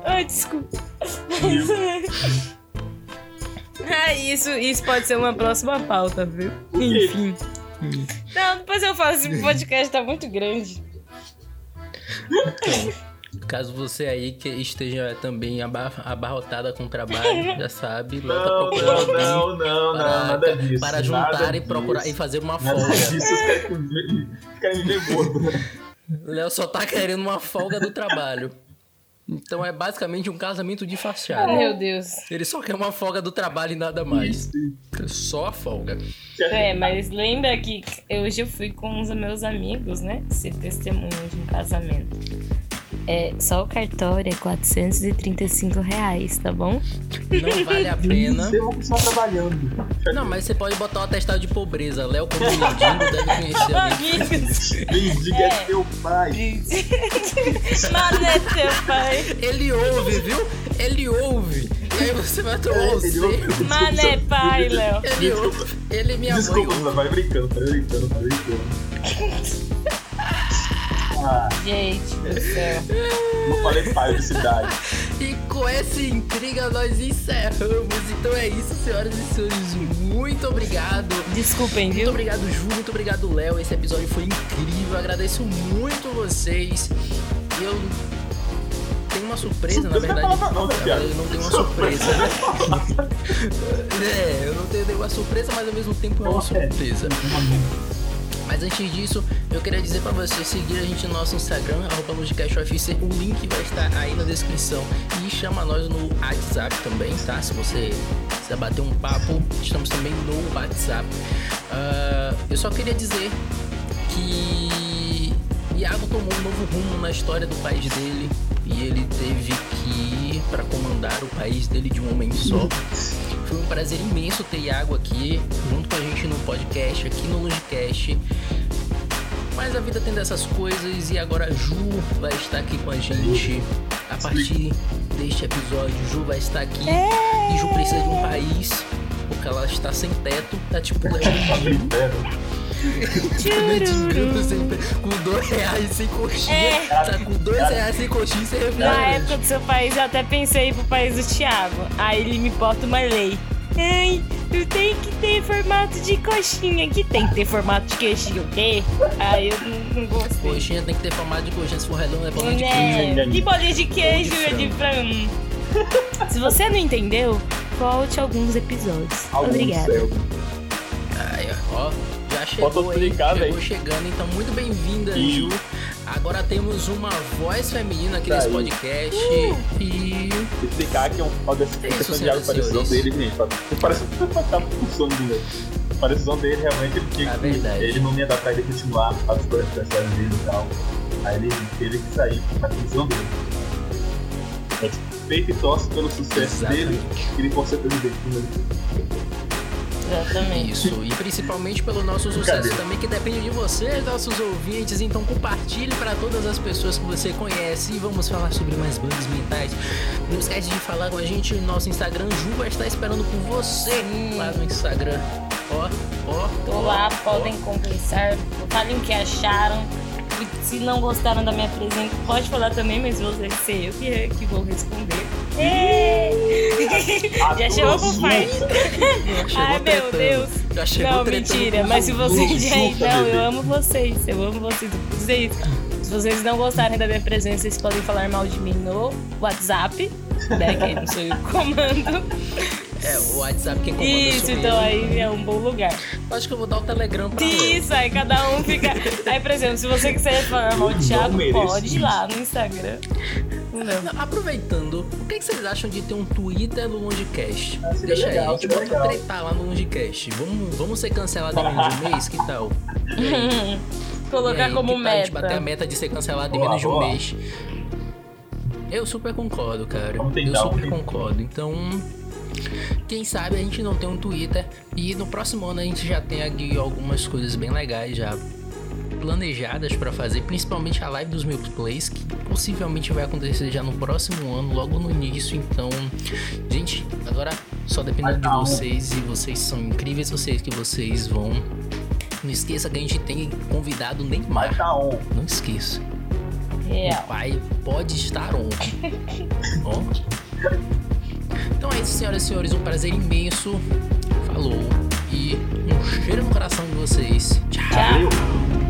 S3: Ai, desculpa. Ah, isso, isso pode ser uma próxima pauta, viu? Enfim. Não, depois eu falo, esse podcast tá muito grande.
S1: Caso você aí que esteja também aba- abarrotada com trabalho, já sabe, Léo tá
S2: Não,
S1: procurando
S2: não, não, não, não,
S1: para,
S2: nada disso.
S1: para
S2: nada
S1: juntar e procurar
S2: disso.
S1: e fazer uma
S2: Nada
S1: folga.
S2: disso, os caras me ver gordo.
S1: Léo só tá querendo uma folga do trabalho. Então é basicamente um casamento de fachada.
S3: Meu Deus.
S1: Ele só quer uma folga do trabalho e nada mais. Só a folga.
S3: É, mas lembra que hoje eu fui com os meus amigos, né? Ser testemunha de um casamento. É, só o cartório é 435 reais, tá bom?
S1: Não vale a pena.
S2: Eu vou continuar trabalhando.
S1: Não, mas você pode botar um atestado de pobreza. Léo, como mendigo, deve conhecer alguém.
S2: Mendiga é teu pai.
S3: Mano, é teu pai.
S1: Ele ouve, viu? Ele ouve. E aí você vai tomar
S2: É,
S1: o
S2: ele
S1: seio.
S2: ouve.
S3: Mano, é pai, Léo.
S1: Ele ouve. Ele e minha
S2: Desculpa, vai brincando, vai brincando, vai brincando. Ah,
S3: Gente do céu.
S2: não falei pai de cidade.
S1: E com essa intriga nós encerramos. Então é isso, senhoras e senhores. Muito obrigado.
S3: Desculpem,
S1: Muito
S3: viu?
S1: obrigado, Ju. Muito obrigado, Léo. Esse episódio foi incrível. Agradeço muito vocês. E eu tenho uma surpresa, na
S2: Surpresa
S1: verdade.
S2: não é não, né,
S1: Na verdade, eu não tenho uma surpresa. é, eu não tenho nenhuma surpresa, mas ao mesmo tempo é uma surpresa. Mas antes disso, eu queria dizer pra você seguir a gente no nosso Instagram, arroba LugiCastOFC. O link vai estar aí na descrição. E chama nós no WhatsApp também, tá? Se você quiser bater um papo, estamos também no WhatsApp. Ah, eu só queria dizer que Iago tomou um novo rumo na história do país dele. E ele teve que ir pra comandar o país dele de um homem só. Foi um prazer imenso ter Iago aqui, junto com a gente no podcast, aqui no Logicast. Mas a vida tem dessas coisas e agora a Ju vai estar aqui com a gente. A partir deste episódio, Ju vai estar aqui. E Ju precisa de um país, porque ela está sem teto. Tá tipo sempre com dois reais sem coxinha.
S3: É.
S1: Tá com dois reais sem coxinha sem
S3: Na
S1: refrigerante.
S3: época do seu país, eu até pensei pro país do Thiago. Aí ele me bota uma lei. Ai, eu tenho que ter formato de coxinha. Que tem que ter formato de queixinho, o quê? Aí eu não, não gostei.
S1: Coxinha tem que ter formato de coxinha, se for redondo é bolinha de queijo.
S3: Né? Que bolinha de queijo
S1: Ou de
S3: é de frango. Se você não entendeu, volte alguns episódios.
S2: Algum
S3: Obrigada.
S1: Ai, ó, já chegou aí, chegou
S2: velho.
S1: chegando, então muito bem-vinda,
S2: E-
S1: Ju. Agora temos uma voz feminina aqui
S2: Tá
S1: nesse
S2: aí.
S1: podcast e
S2: Explicar que é um pau
S1: É isso,
S2: questão de água parecisão dele, gente. Parece que por sono dele. A parecisão dele realmente ele tinha
S1: É
S2: que. Ele não ia dar pra ele continuar as coisas pessoais dele e tal. Aí ele teve que sair pra parecisão dele. É feito e torce pelo sucesso dele,
S1: Exatamente.
S2: que ele possa ser presidente.
S3: Exatamente.
S1: isso, e principalmente pelo nosso sucesso
S2: Brincadeira.
S1: também, que depende de vocês, nossos ouvintes. Então compartilhe para todas as pessoas que você conhece e vamos falar sobre mais bandas mentais. Não esquece de falar com a gente no nosso Instagram. Ju vai estar esperando por você lá no Instagram. Ó, ó,
S3: Tô
S1: ó,
S3: lá,
S1: ó.
S3: podem compensar. Falem o que acharam. E se não gostaram da minha presença, pode falar também, mas vou ser eu que, que vou responder. Já chegou com pai. Ai, meu. Deus.
S1: Já chegou
S3: Não, mentira. Mas se vocês. Gente, não, eu amo vocês. Eu amo vocês. vocês. Se vocês não gostarem da minha presença, vocês podem falar mal de mim no WhatsApp. Né, que não sou eu que comando.
S1: É, o WhatsApp quem comanda
S3: Isso, então aí é um bom lugar.
S1: Acho que eu vou dar o Telegram pra.
S3: Isso, aí cada um fica. Aí, por exemplo, se você quiser falar mal de Thiago, pode ir lá no Instagram. Não.
S1: Aproveitando, o que, que vocês acham de ter um Twitter no Longecast?
S2: Ah,
S1: Deixa aí,
S2: legal,
S1: a gente pode
S2: legal.
S1: tretar lá no Longecast. Vamos, vamos ser cancelados em menos de um mês? Que tal?
S3: Colocar
S1: aí,
S3: como
S1: que tal A gente
S3: meta.
S1: bater a meta de ser cancelado em menos de um
S2: boa.
S1: mês. Eu super concordo, cara.
S2: Vamos
S1: Eu
S2: tentar,
S1: super
S2: tentar.
S1: concordo. Então, quem sabe a gente não tem um Twitter e no próximo ano a gente já tem aqui algumas coisas bem legais já planejadas pra fazer, principalmente a live dos Milk Plays, que possivelmente vai acontecer já no próximo ano, logo no início. Então, gente, agora só dependendo de vocês e vocês são incríveis, eu sei que vocês vão. Não esqueça que a gente tem convidado
S2: Vai
S1: Neymar.
S2: tá on.
S1: Não esqueça.
S3: Real.
S1: O pai pode estar on. Ó. Então é isso, senhoras e senhores. Um prazer imenso. Falou. E um cheiro no coração de vocês. Tchau.
S2: Valeu.